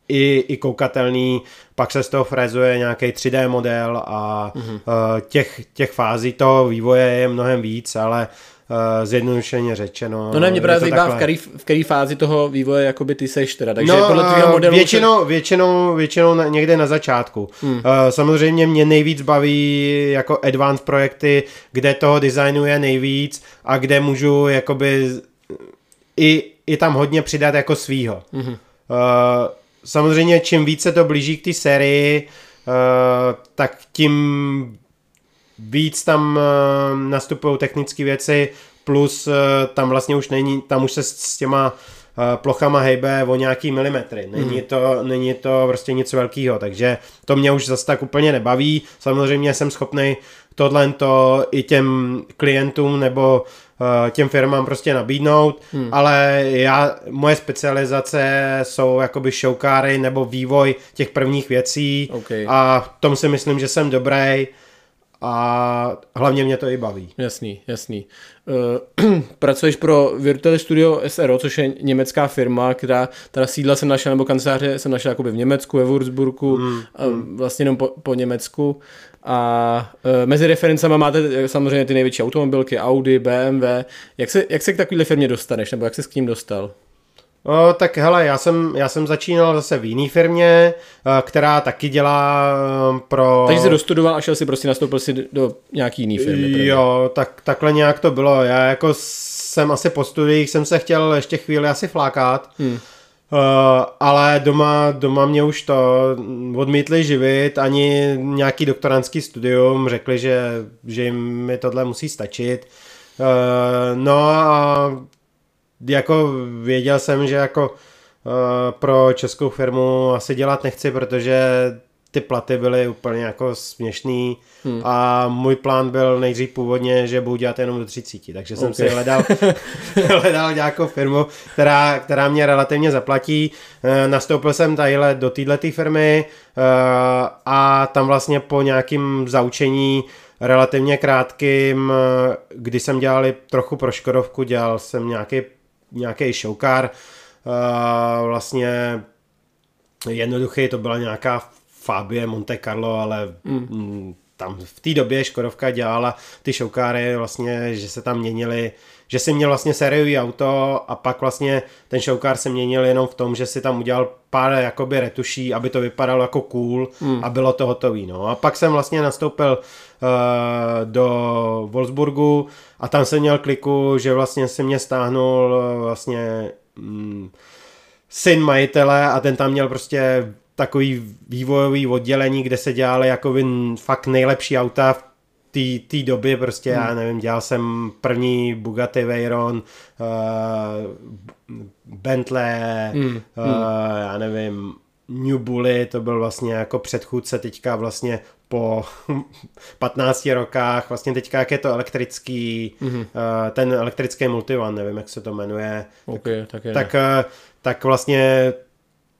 i, i koukatelný, pak se z toho frezuje nějaký 3D model a mm-hmm. uh, těch, těch fází toho vývoje je mnohem víc, ale uh, zjednodušeně řečeno.
No ne, mě právě
to
zajímá, v který, v který fázi toho vývoje jakoby ty seš teda, takže
No,
podle tvého
eh,
modelu...
Většinou, většinou, většinou na, někde na začátku. Hmm. Uh, samozřejmě mě nejvíc baví jako advanced projekty, kde toho designu je nejvíc a kde můžu jakoby i, i tam hodně přidat jako svýho. Hmm. Uh, samozřejmě čím více to blíží k té sérii, uh, tak tím víc tam uh, nastupují technické věci, plus uh, tam vlastně už není, tam už se s, těma uh, plochama hejbe o nějaký milimetry. Není, to, není to prostě nic velkého, takže to mě už zase tak úplně nebaví. Samozřejmě jsem schopný tohle to i těm klientům nebo těm firmám prostě nabídnout, hmm. ale já, moje specializace jsou jakoby showkáry nebo vývoj těch prvních věcí
OK.
a v tom si myslím, že jsem dobrý a hlavně mě to i baví.
Jasný, jasný. Uh, [clears throat] pracuješ pro Virtual Studio SRO, což je německá firma, která teda sídla jsem našel, nebo kanceláře jsem našel jakoby v Německu, ve Würzburgu, mm, a vlastně jenom po, po Německu. A uh, mezi referencama máte eh, samozřejmě ty největší automobilky, Audi, BMW. Jak se, jak se k takovéhle firmě dostaneš, nebo jak se k ním dostal?
O, tak hele, já jsem, já jsem začínal zase v jiné firmě, která taky dělá pro...
Takže jsi dostudoval a šel si prostě nastoupil si do nějaký jiný firmy. první.
Jo, tak, takhle nějak to bylo. Já jako jsem asi po studiích jsem se chtěl ještě chvíli asi flákat, hmm. uh, ale doma, doma mě už to odmítli živit, ani nějaký doktorantský studium, řekli, že, že jim mi tohle musí stačit. Uh, no a jako věděl jsem, že jako uh, pro českou firmu asi dělat nechci, protože ty platy byly úplně jako směšný hmm. a můj plán byl nejdřív původně, že budu dělat jenom do 30, takže jsem
Ok.
si hledal, [laughs] hledal nějakou firmu, která, která mě relativně zaplatí. Eh, Nastoupil jsem tadyhle do této firmy eh, a tam vlastně po nějakým zaučení relativně krátkým, kdy jsem dělal trochu pro Škodovku, dělal jsem nějaký, nějaký showcar, eh, vlastně jednoduchý, to byla nějaká Fabie Monte Carlo, ale mm. tam v té době Škodovka dělala ty showkáry vlastně, že se tam měnili, že si měl vlastně sériový auto a pak vlastně ten showcar se měnil jenom v tom, že si tam udělal pár jakoby retuší, aby to vypadalo jako cool mm. a bylo to hotový. No. A pak jsem vlastně nastoupil do Wolfsburgu a tam jsem měl kliku, že vlastně si mě stáhnul uh, vlastně mm, syn majitele a ten tam měl prostě takový vývojový oddělení, kde se dělaly jako fakt nejlepší auta v té doby, prostě hmm. já nevím, dělal jsem první Bugatti Veyron, uh, Bentley, hmm. Uh, já nevím, New Bully, to byl vlastně jako předchůdce teďka vlastně po [laughs] 15 rokách, vlastně teďka jak je to elektrický, mm-hmm. uh, ten elektrický multivan, nevím, jak se to jmenuje,
Okay, tak, je.
tak, uh, tak vlastně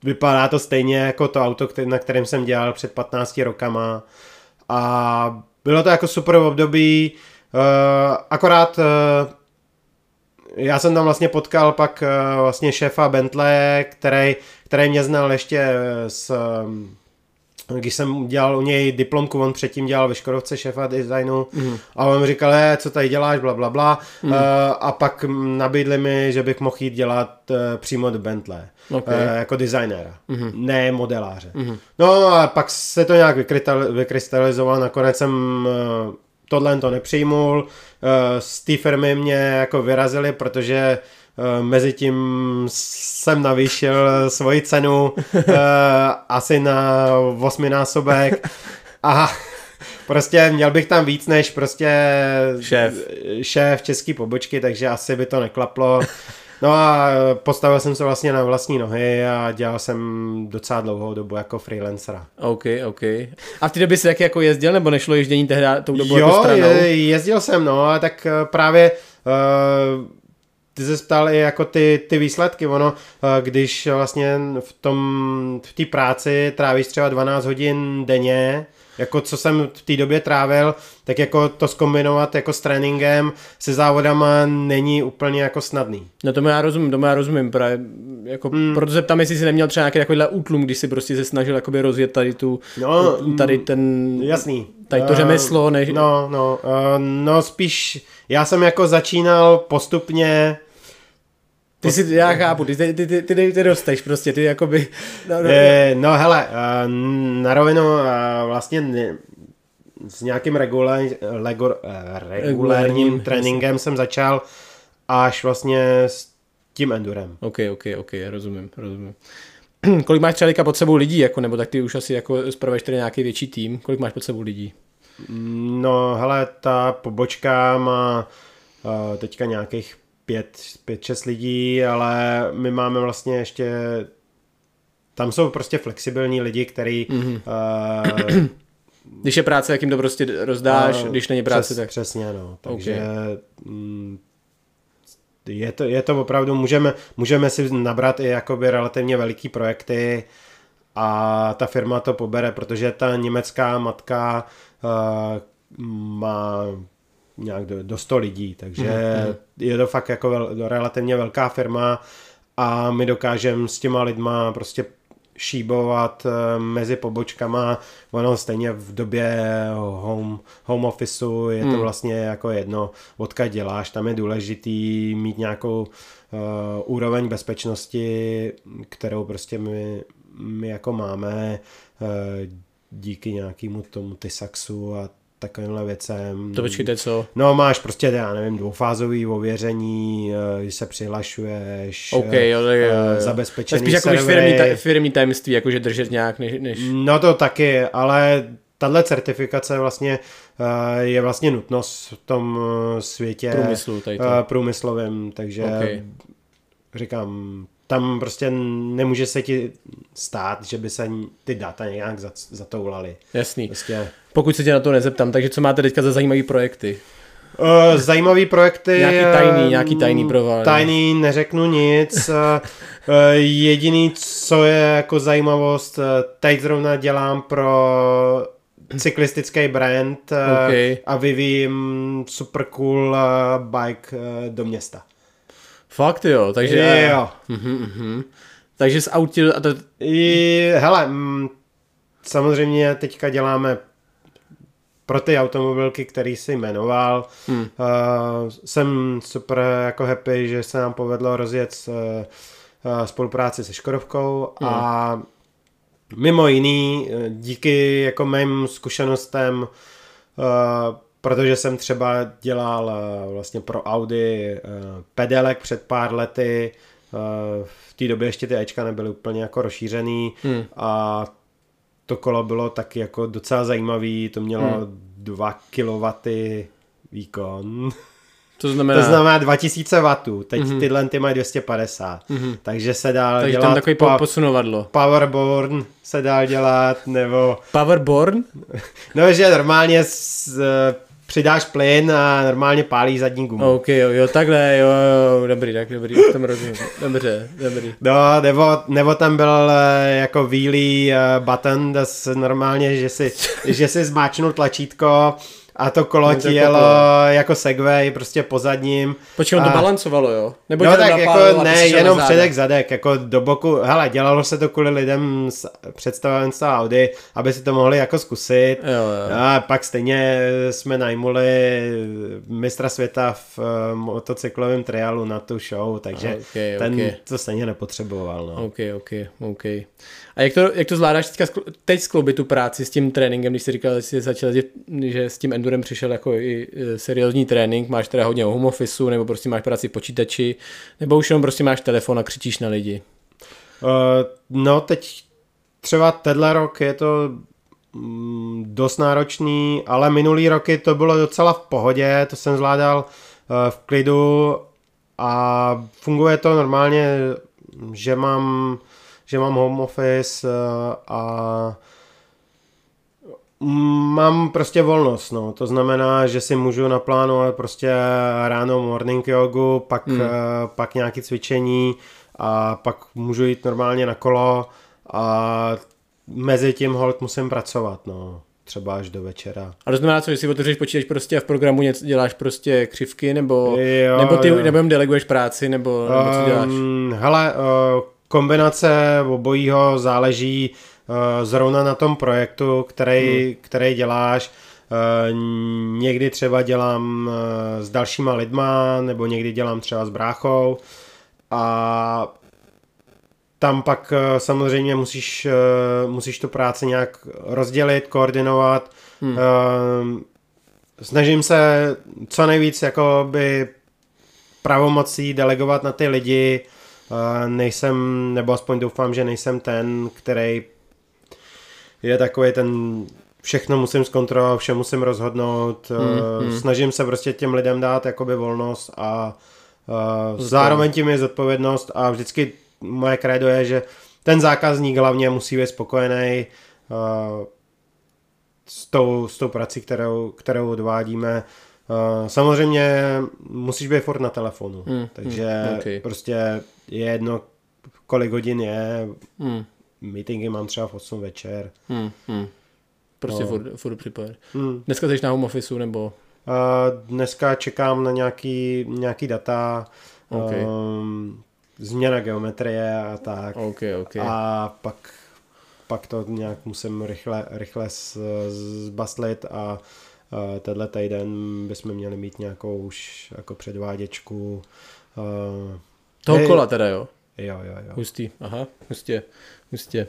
vypadá to stejně jako to auto, který, na kterém jsem dělal před 15 rokama a bylo to jako super období, uh, akorát uh, já jsem tam vlastně potkal pak uh, vlastně šéfa Bentley, který, který mě znal ještě s um, když jsem dělal u něj diplomku, on předtím dělal ve Škodovce šéfa designu mm. a on mi říkal, je, co tady děláš, bla, bla, bla. Mm. Uh, a pak nabídli mi, že bych mohl jít dělat uh, přímo do Bentley. Okay. Uh, jako designéra, mm-hmm. ne modeláře. Mm-hmm. No a pak se to nějak vykrystalizovalo, nakonec jsem uh, tohle to nepřijmul. Uh, z té firmy mě jako vyrazili, protože uh, mezi tím jsem navýšil svoji cenu uh, asi na osminásobek a prostě měl bych tam víc než prostě
Šéf.
šéf český pobočky, takže asi by to neklaplo. No a postavil jsem se vlastně na vlastní nohy a dělal jsem docela dlouhou dobu jako freelancera.
OK, OK. A v té době jsi taky jako jezdil, nebo nešlo ježdění tehdy tou dobu
jo,
jako stranou?
je, jezdil jsem, no, a tak eh, právě uh, ty se ptal i jako ty, ty výsledky, ono, uh, když vlastně v tom, v té práci trávíš třeba 12 hodin denně, jako co jsem v té době trávil, tak jako to skombinovat jako s tréninkem, se závodama není úplně jako snadný.
No to já rozumím, to já rozumím, právě, jako, mm. proto se ptám, jestli jsi neměl třeba nějaký takovýhle útlum, když si prostě se snažil jakoby rozjet tady tu,
No,
tady ten,
Jasný.
tady to
Eh,
řemeslo, než,
No, no, uh, no spíš, já jsem jako začínal postupně,
ty si, já chápu, ty, ty, ty, ty, ty, ty rosteš prostě, ty jakoby, no, no,
Eh, no hele, eh, na rovinu eh, vlastně s nějakým regulár, legor,
Regulérním,
regulárním tréninkem jsem začal až vlastně s tím endurem.
OK, OK, OK, rozumím, rozumím. [clears throat] Kolik máš třeba pod sebou lidí, jako, nebo tak ty už asi jako spravuješ tady nějaký větší tým, kolik máš pod sebou lidí?
No hele, ta pobočka má teďka nějakých pět, pět, šest lidí, ale my máme vlastně ještě tam jsou prostě flexibilní lidi, který mm-hmm. uh, [clears throat]
Když je práce, jak jim to prostě rozdáš,
A
když není práce,
přes,
tak...
Přesně, no. Takže mm, je, to, je to opravdu, můžeme, můžeme si nabrat i jakoby relativně veliký projekty a ta firma to pobere, protože ta německá matka uh, má nějak do, do 100 lidí, takže mm-hmm. je to fakt jako vel, relativně velká firma a my dokážeme s těma lidma prostě šíbovat eh, mezi pobočkama, ono stejně v době home, home officeu je to
Hmm.
vlastně jako jedno, odkud děláš, tam je důležitý mít nějakou uh, úroveň bezpečnosti, kterou prostě my, my jako máme uh, díky nějakému tomu Tysaxu a takovýmhle věcem.
To počkejte, co?
No máš prostě, já nevím, dvoufázový ověření, eh, když se přihlašuješ, eh,
jo, jo, jo, jo.
eh,
To je
zabezpečený
spíš jako firmní, ta, firmní tajemství, jakože držet nějak, než, než...
No to taky, ale tahle certifikace vlastně je vlastně nutnost v tom světě
Průmyslu tady to.
průmyslovém, takže
OK.
říkám, tam prostě nemůže se ti stát, že by se ty data nějak za- zatoulaly.
Jasný.
Prostě
Pokud se tě na to nezeptám, takže co máte teďka za zajímavé projekty?
Uh, zajímavý projekty.
Nějaký tajný,
eh,
nějaký tajný pro vás.
Tajný, neřeknu nic. [laughs] Eh, Jediný, co je jako zajímavost, teď zrovna dělám pro cyklistický brand eh,
OK.
a vyvíjím super cool bike do města.
Fakt jo, takže...
Jo.
Mhm, mhm. Takže z autil... A to,
I, hele, mm, samozřejmě teďka děláme pro ty automobilky, který si jmenoval.
Hmm.
Uh, jsem super jako happy, že se nám povedlo rozjet uh, uh, spolupráci se Škodovkou
Hmm.
a mimo jiný, eh, díky jako mým zkušenostem, uh, protože jsem třeba dělal uh, vlastně pro Audi uh, pedelek před pár lety, uh, v té době ještě ty Ečka nebyly úplně jako rozšířený
Hmm.
a to kolo bylo taky jako docela zajímavý, to mělo
Hmm.
2 kW výkon.
to znamená...
To znamená 2000 W, teď
Mhm.
mm-hmm. tyhle ty mají 250,
Mhm.
mm-hmm. takže se dá
takže
dělat
tam takový
pa-
posunovadlo.
powerborn se dá dělat, nebo
Powerborn? [laughs]
no, že normálně s, eh, přidáš plyn a normálně pálí zadní gumu.
OK, jo, jo, takhle, jo, jo, dobrý, tak dobrý, tam rozumím. Dobře, dobrý.
No, nebo, nebo tam byl eh, jako wheelie eh, button, das normálně, že si, že si zmáčnul tlačítko a to kolo
No, to
ti
jako
jelo
kolo.
jako segway, prostě po zadním.
Počkej, on to
A-
balancovalo, jo? Nebo
No tak jako ne, jenom předek zadek, jako do boku, hele, dělalo se to kvůli lidem z představenstva Audi, aby si to mohli jako zkusit.
Jo, jo.
A pak stejně jsme najmuli mistra světa v eh, motocyklovém trialu na tu show, takže
Ok,
ten
ok.
to stejně nepotřeboval. No.
OK, OK, OK. A jak to, jak to zvládáš teďka, teď skloubit tu práci s tím tréninkem, když jsi říkal, že jsi začal, že, s tím endurem přišel jako i e, seriózní trénink, máš teda hodně home officeu, nebo prostě máš práci v počítači, nebo už jenom prostě máš telefon a křičíš na lidi.
Uh, no teď třeba tenhle rok je to mm, dost náročný, ale minulý roky to bylo docela v pohodě, to jsem zvládal uh, v klidu a funguje to normálně, že mám, že mám home office uh, a Mám prostě volnost, no. To znamená, že si můžu naplánovat prostě ráno morning jogu, pak, hmm. uh, pak nějaké cvičení a pak můžu jít normálně na kolo a mezi tím hold musím pracovat, no třeba až do večera.
A to znamená, co, jestli otevřeš počítač prostě a v programu něco děláš prostě křivky, nebo, jo, nebo ty jo. nebo jim deleguješ práci, nebo, nebo co děláš? Um,
hele, uh, kombinace obojího záleží uh, zrovna na tom projektu, který, hmm. který děláš. Uh, někdy třeba dělám uh, s dalšíma lidma, nebo někdy dělám třeba s bráchou a tam pak eh, samozřejmě musíš, eh, musíš tu práci nějak rozdělit, koordinovat. Hmm. Eh, snažím se co nejvíc jako by pravomocí delegovat na ty lidi. Nejsem, nebo aspoň doufám, že nejsem ten, který je takový ten všechno musím zkontrolovat, vše musím rozhodnout. Hmm, hmm. Snažím se prostě těm lidem dát jakoby volnost a uh, zároveň tím je zodpovědnost a vždycky moje kredo je, že ten zákazník hlavně musí být spokojený uh, s, tou, s tou prací, kterou, kterou odvádíme. Uh, samozřejmě musíš být furt na telefonu, hmm, takže hmm, okay. prostě je jedno, kolik hodin je, hmm. meetingy mám třeba v 8 večer. Hmm, hmm.
Prostě no. furt, furt připojen. Hmm. Dneska jsi na home office nebo?
Uh, dneska čekám na nějaký, nějaký data. Okay. Um, změna geometrie a tak.
Okay, okay.
A pak, pak to nějak musím rychle, rychle zbastlit a tenhle týden bychom měli mít nějakou už jako předváděčku.
Uh, Toho je, kola teda, jo?
Jo, jo, jo.
Hustý, aha, hustě, hustě.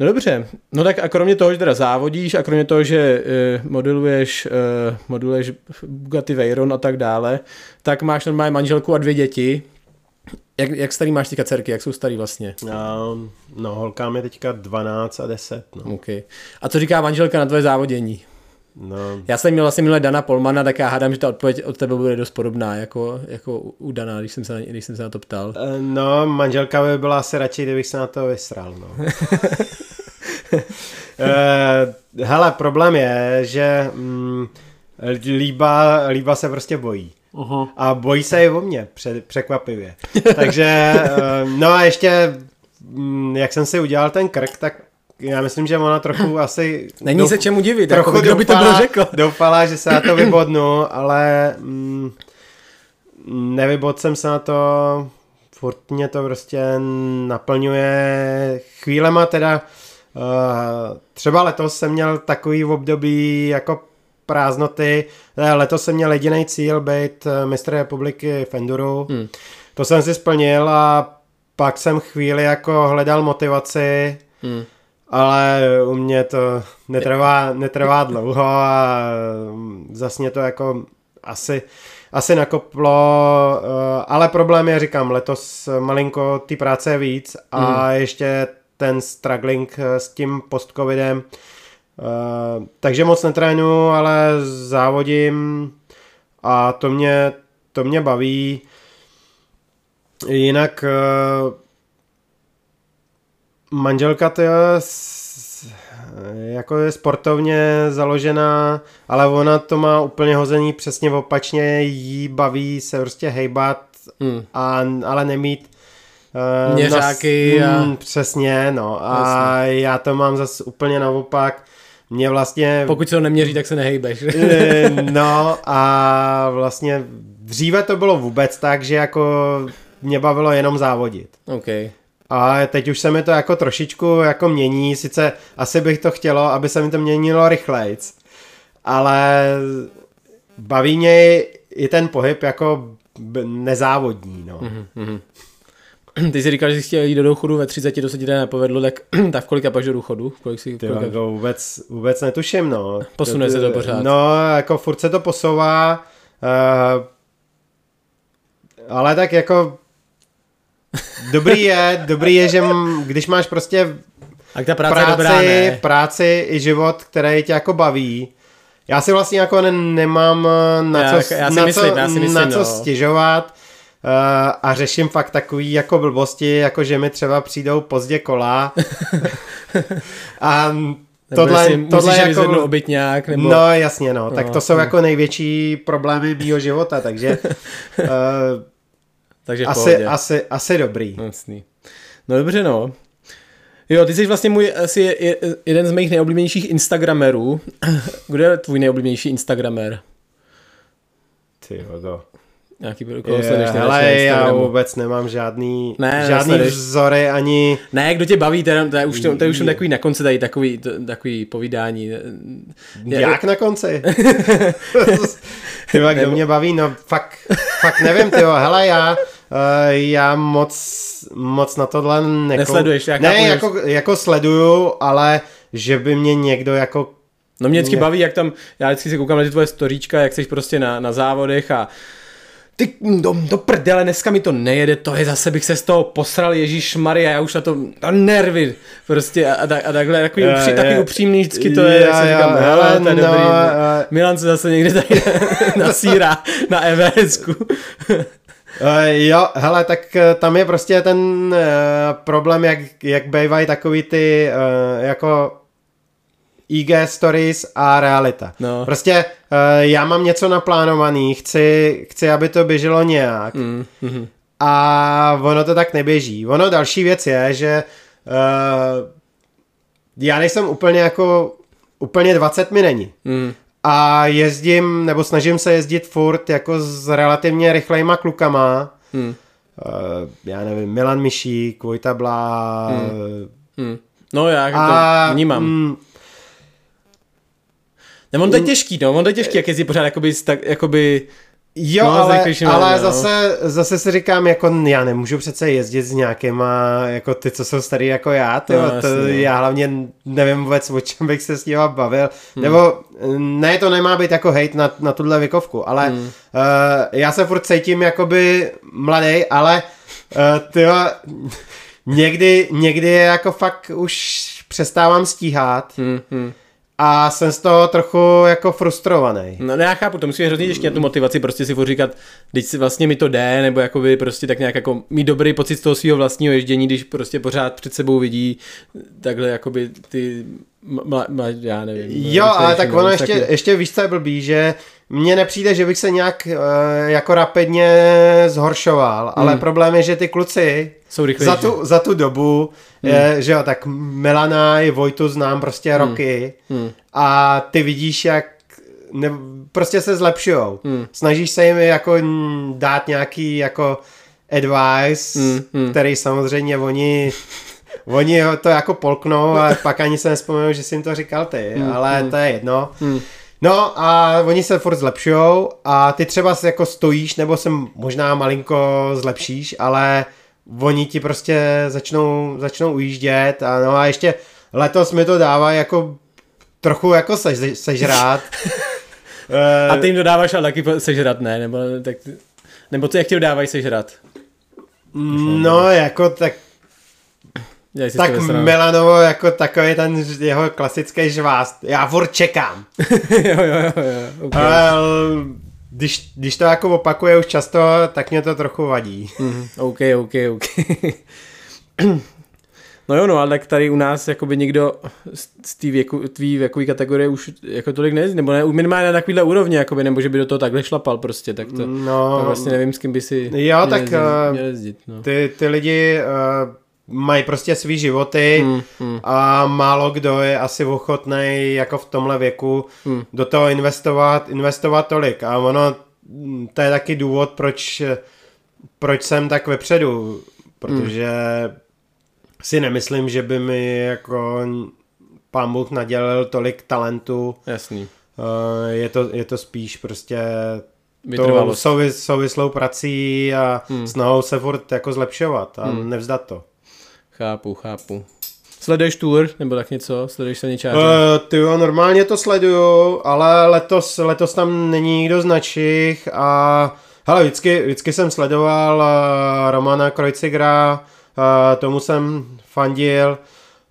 No dobře, no tak a kromě toho, že teda závodíš a kromě toho, že uh, modeluješ, uh, modeluješ Bugatti Veyron a tak dále, tak máš normálně manželku a dvě děti, jak, jak starý máš teďka dcerky, jak jsou starý vlastně?
No, no holkám je teďka 12 a 10. No.
Okay. A co říká manželka na tvoje závodění? No. Já jsem měl vlastně minule Dana Polmana, tak já hádám, že ta odpověď od tebe bude dost podobná, jako, jako u Dana, když jsem, se na, když jsem se na to ptal.
Eh, no, manželka by byla asi radši, kdybych se na to vysral, no. uh, [laughs] hele, problém je, že mm, líba, líba se prostě bojí. Uh-huh. A bojí se i o mě, překvapivě. [laughs] Takže, eh, no a ještě, mm, jak jsem si udělal ten krk, tak já myslím, že ona trochu asi...
Není douf, se čemu divit, trochu jako, kdo by to byl řekl.
Doufala, že se na to [clears throat] vybodnu, ale mm, nevybod jsem se na to, furt mě to prostě naplňuje. Chvílema teda, uh, třeba letos jsem měl takový období jako prázdnoty. Eh, letos jsem měl jediný cíl být eh, mistr republiky v Enduru. Hmm. To jsem si splnil a pak jsem chvíli jako hledal motivaci, hmm. Ale u mě to netrvá, netrvá dlouho a mm, zase mě to jako asi, asi nakoplo, eh, ale problém je, říkám, letos malinko ty práce je víc a hmm. ještě ten struggling s tím post-covidem, Uh, takže moc netrénu, ale závodím a to mě, to mě baví. Jinak manželka to je, jako je sportovně založená, ale ona to má úplně hození přesně opačně, jí baví se prostě hejbat, hmm. a, ale nemít
uh, Měřáky
a... Mm, přesně, no. A Jasně. já to mám zase úplně naopak mě vlastně...
Pokud se to neměří, tak se nehejbeš.
Eh, no a vlastně dříve to bylo vůbec tak, že jako mě bavilo jenom závodit.
Okay.
A teď už se mi to jako trošičku jako mění, sice asi bych to chtělo, aby se mi to měnilo rychlejc, ale baví mě i ten pohyb jako nezávodní, no. Mm-hmm.
Ty jsi říkal, že jsi chtěl jít do důchodu ve 30, to se ti nepovedlo, tak, [clears throat] tak v kolika pak do důchodu? Kolik
si, kolika... Ty, vůbec, vůbec netuším, no.
Posune to, se to pořád.
No, jako furt se to posouvá, uh, ale tak jako dobrý je, dobrý je, že když máš prostě
A ta práce
práci,
dobrá, ne?
práci i život, který tě jako baví. Já si vlastně jako ne, nemám eh, na
Já-
co,
já si
na
myslím,
co,
já si myslím,
na co
no.
stěžovat. Uh, a řeším fakt takový jako blbosti, jako že mi třeba přijdou pozdě kola. [laughs] a tohle,
jestli
tohle
musíš jako...
jako...
obytňák, nebo...
No jasně no, tak
No,
to jsou
no.
jako největší problémy mýho života, takže uh, [laughs]
takže
asi,
pohodě.
asi, asi dobrý.
No, jasný. No dobře, no. Jo, ty jsi vlastně můj asi je- je- jeden z mých nejoblíbenějších Instagramerů. [clears throat] Kdo je tvůj nejoblíbenější Instagramer?
Ty jo, to.
Nějaký koho sleduješ
hele, já vůbec nemám žádný,
Ne,
žádný
nesleduješ.
vzory ani...
Ne, kdo tě baví, to je, už, to, to je už takový na konci tady takový, to, takový povídání.
Jak na konci? [laughs] [laughs] ty kdo mě baví, no fakt, fakt nevím, ty hele, já, já moc, moc na tohle nekou...
Nesleduješ, já
Ne, jako, jako sleduju, ale že by mě někdo jako
No mě vždycky
Mě-
baví, jak tam, já vždycky si koukám na ty tvoje storíčka, jak jsi prostě na, na závodech a ty do, do prdele, dneska mi to nejede, to je zase bych se z toho posral, Ježíš Maria, já už na to, a nervy, prostě a, a, a takhle, takový,
Je,
upří,
je.
takový upřímný vždycky to je,
Jo,
jak se říkám,
hele,
hele, to je
no,
dobrý,
eh.
Milan se zase někde tady [laughs] nasírá na EVSku. [laughs]
Uh, jo, hele, tak eh, tam je prostě ten uh, problém, jak, jak bývají takový ty uh, jako IG stories a realita.
No.
Prostě uh, já mám něco naplánovaný, chci, chci, aby to běželo nějak
Mm, mm,
a ono to tak neběží. Ono další věc je, že uh, já nejsem úplně jako úplně 20 mi není.
mm.
A jezdím, nebo snažím se jezdit furt jako s relativně rychlejma klukama.
Hmm.
Uh, já nevím, Milan Mišík, Vojta Blá.
Hmm. No já
A
to vnímám.
mm,
Nebo on to je těžký, no, on to je těžký, jak jezdí pořád jakoby, tak, jakoby
jo,
No,
ale, ale
no.
zase, zase si říkám, jako já nemůžu přece jezdit s nějakýma, jako ty, co jsou starý jako já, ty,
No,
no, to,
jasně, no.
já hlavně nevím vůbec, o čem bych se s nima bavil, hmm. nebo ne, to nemá být jako hate na, na tuhle věkovku, ale hmm. uh, já se furt cítím jakoby mladý, ale uh, ty [laughs] někdy, někdy je jako fakt už přestávám stíhat
hm, hm.
A jsem z toho trochu jako frustrovaný.
No ne, já chápu, to musí být hrozně těžké na tu motivaci, prostě si říkat, teď si vlastně mi to jde, nebo jakoby prostě tak nějak jako mít dobrý pocit z toho svého vlastního ježdění, když prostě pořád před sebou vidí takhle jakoby ty, mla, mla, já nevím.
Jo, ale tak
no,
ono ještě,
takového.
ještě víš, co je blbý, že mně nepřijde, že bych se nějak uh, jako rapidně zhoršoval, ale problém je, že ty kluci
Jsou rychlejší.
za tu, za tu dobu, je, že jo, tak Milana i Vojtu znám prostě roky
Hmm.
a ty vidíš, jak ne, prostě se zlepšujou.
Hmm.
Snažíš se jim jako dát nějaký jako advice,
Hmm, hmm.
který samozřejmě oni Oni to jako polknou a pak ani se nespomenu, že jsi jim to říkal ty,
Hmm,
ale to je jedno.
Hmm.
No a oni se furt zlepšujou a ty třeba se jako stojíš nebo se možná malinko zlepšíš, ale oni ti prostě začnou, začnou ujíždět a no a ještě letos mi to dává jako trochu jako sež, sežrát. [laughs]
A ty jim dodáváš ale taky sežrat, ne? Nebo, tak, nebo ty jak ti dodávají sežrat?
no jako tak tak. Milanovo jako takový ten jeho klasický žvást. Já furt čekám. [laughs]
jo, jo, jo, jo. Okay.
Ale když, když to jako opakuje už často, tak mě to trochu vadí.
Mhm, OK, OK, OK. [clears throat] no jo, no, ale tak tady u nás jakoby někdo z- té věku, tvý věkové kategorie už jako tolik nejezdí, nebo ne, minimálně na takovýhle úrovni, jakoby, nebo že by do toho takhle šlapal prostě, tak to,
No,
to vlastně nevím, s kým by si
Jo,
měl
tak,
jezdit,
eh,
měl jezdit, no.
ty, ty lidi uh, mají prostě svý životy
Hmm, hmm.
a málo kdo je asi ochotný jako v tomhle věku
Hmm.
do toho investovat, investovat tolik. A ono, to je taky důvod, proč, proč jsem tak vepředu, protože si nemyslím, že by mi jako pán Bůh nadělil tolik talentu.
Jasný.
Eh, Je to, je to spíš prostě to souvis, souvislou prací a
Hmm.
hmm. snahou se furt jako zlepšovat a
Hmm.
hmm. nevzdat to.
Chápu, chápu. Sleduješ tour, nebo tak něco? Sleduješ se něčáře?
Uh, ty jo, normálně to sleduju, ale letos, letos tam není nikdo z našich a hele, vždycky, vždycky jsem sledoval uh, Romana Kreuzigra, uh, tomu jsem fandil,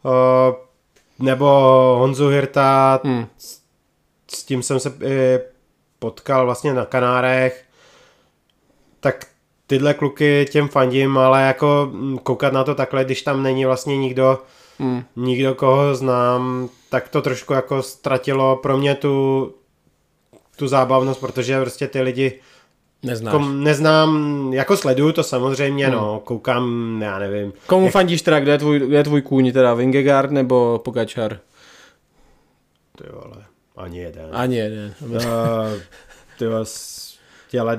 uh, nebo Honzu Hirta,
Hmm.
s, s tím jsem se i potkal vlastně na Kanárech, tak tyhle kluky těm fandím, ale jako mm, koukat na to takhle, když tam není vlastně nikdo,
Hmm.
nikdo, koho znám, tak to trošku jako ztratilo pro mě tu, tu zábavnost, protože prostě ty lidi
Neznáš.
jako neznám, jako sleduju to samozřejmě, hmm. no, koukám, já nevím.
Komu fandíš teda, kde je tvůj, kde je tvůj kůň, teda Vingegaard nebo Pogačar?
Ty vole, ani jeden.
Ani jeden.
Uh, ty vole, s- těle...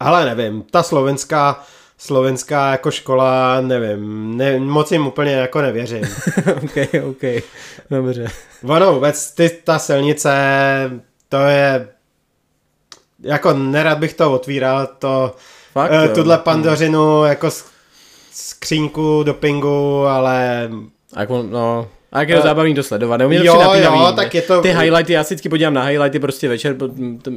Ale nevím, ta slovenská, slovenská jako škola, nevím, ne, moc jim úplně jako nevěřím. [laughs]
ok, ok, dobře.
Ono vůbec, ty, ta silnice, to je, jako nerad bych to otvíral, to,
Fakt,
uh, tuhle pandořinu, jako s- skříňku dopingu, ale
jako, no, a jak je to
Eh,
zábavný to sledovat, to
jo,
přijde napínavý,
jo, tak je to-
Ty highlighty, já si vždycky podívám na highlighty prostě večer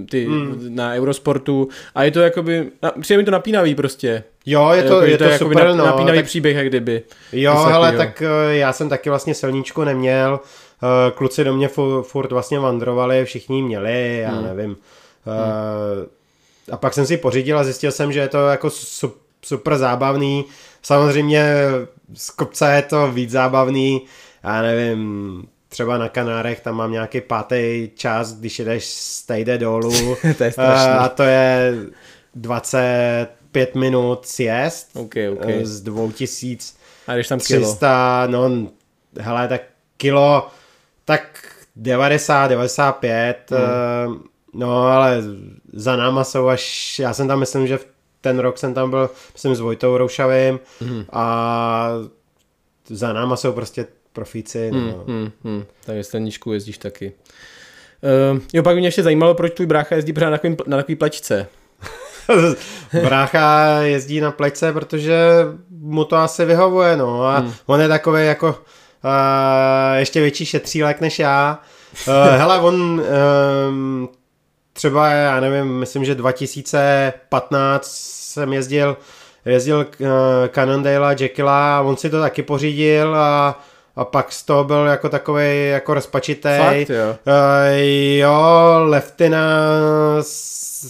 ty,
Hmm.
na Eurosportu a je to jakoby, na, přijde mi to napínavý prostě.
jo, je to,
Jako, že
je to, super, no.
napínavý
tak,
příběh, jak kdyby.
jo,
takovýho.
tak eh, já jsem taky vlastně silničku neměl, eh, kluci do mě fu, furt vlastně vandrovali, všichni měli, já
Hmm.
nevím. Eh, A pak jsem si pořídil a zjistil jsem, že je to jako su, super zábavný. Samozřejmě z kopce je to víc zábavný, já nevím, třeba na Kanárech tam mám nějaký pátý čas, když jedeš z Tejde dolů [laughs]
to je strašný.
Eh, a to je 25 minut sjezd
OK, OK.
eh, z 2000
A když tam kilo.
300, no hele, tak kilo, tak 90, 95, hmm. no ale za náma jsou až, já jsem tam myslím, že v ten rok jsem tam byl, myslím s Vojtou Roušavým
Hmm.
a za náma jsou prostě profíci,
Hmm,
no.
hmm, hmm. Takže straníčku jezdíš taky. Uh, jo, pak mě ještě zajímalo, proč tvůj brácha jezdí pořád na takovým, na takový plečce. [laughs]
Brácha jezdí na plece, protože mu to asi vyhovuje, no a hmm. on je takový jako uh, ještě větší šetřílek než já. Uh, [laughs] hele, on um, třeba, já nevím, myslím, že 2015 jsem jezdil jezdil uh, Cannondale Jekylla a on si to taky pořídil a a pak z toho byl jako takový jako rozpačitej.
Fakt, jo.
Uh, jo, Leftina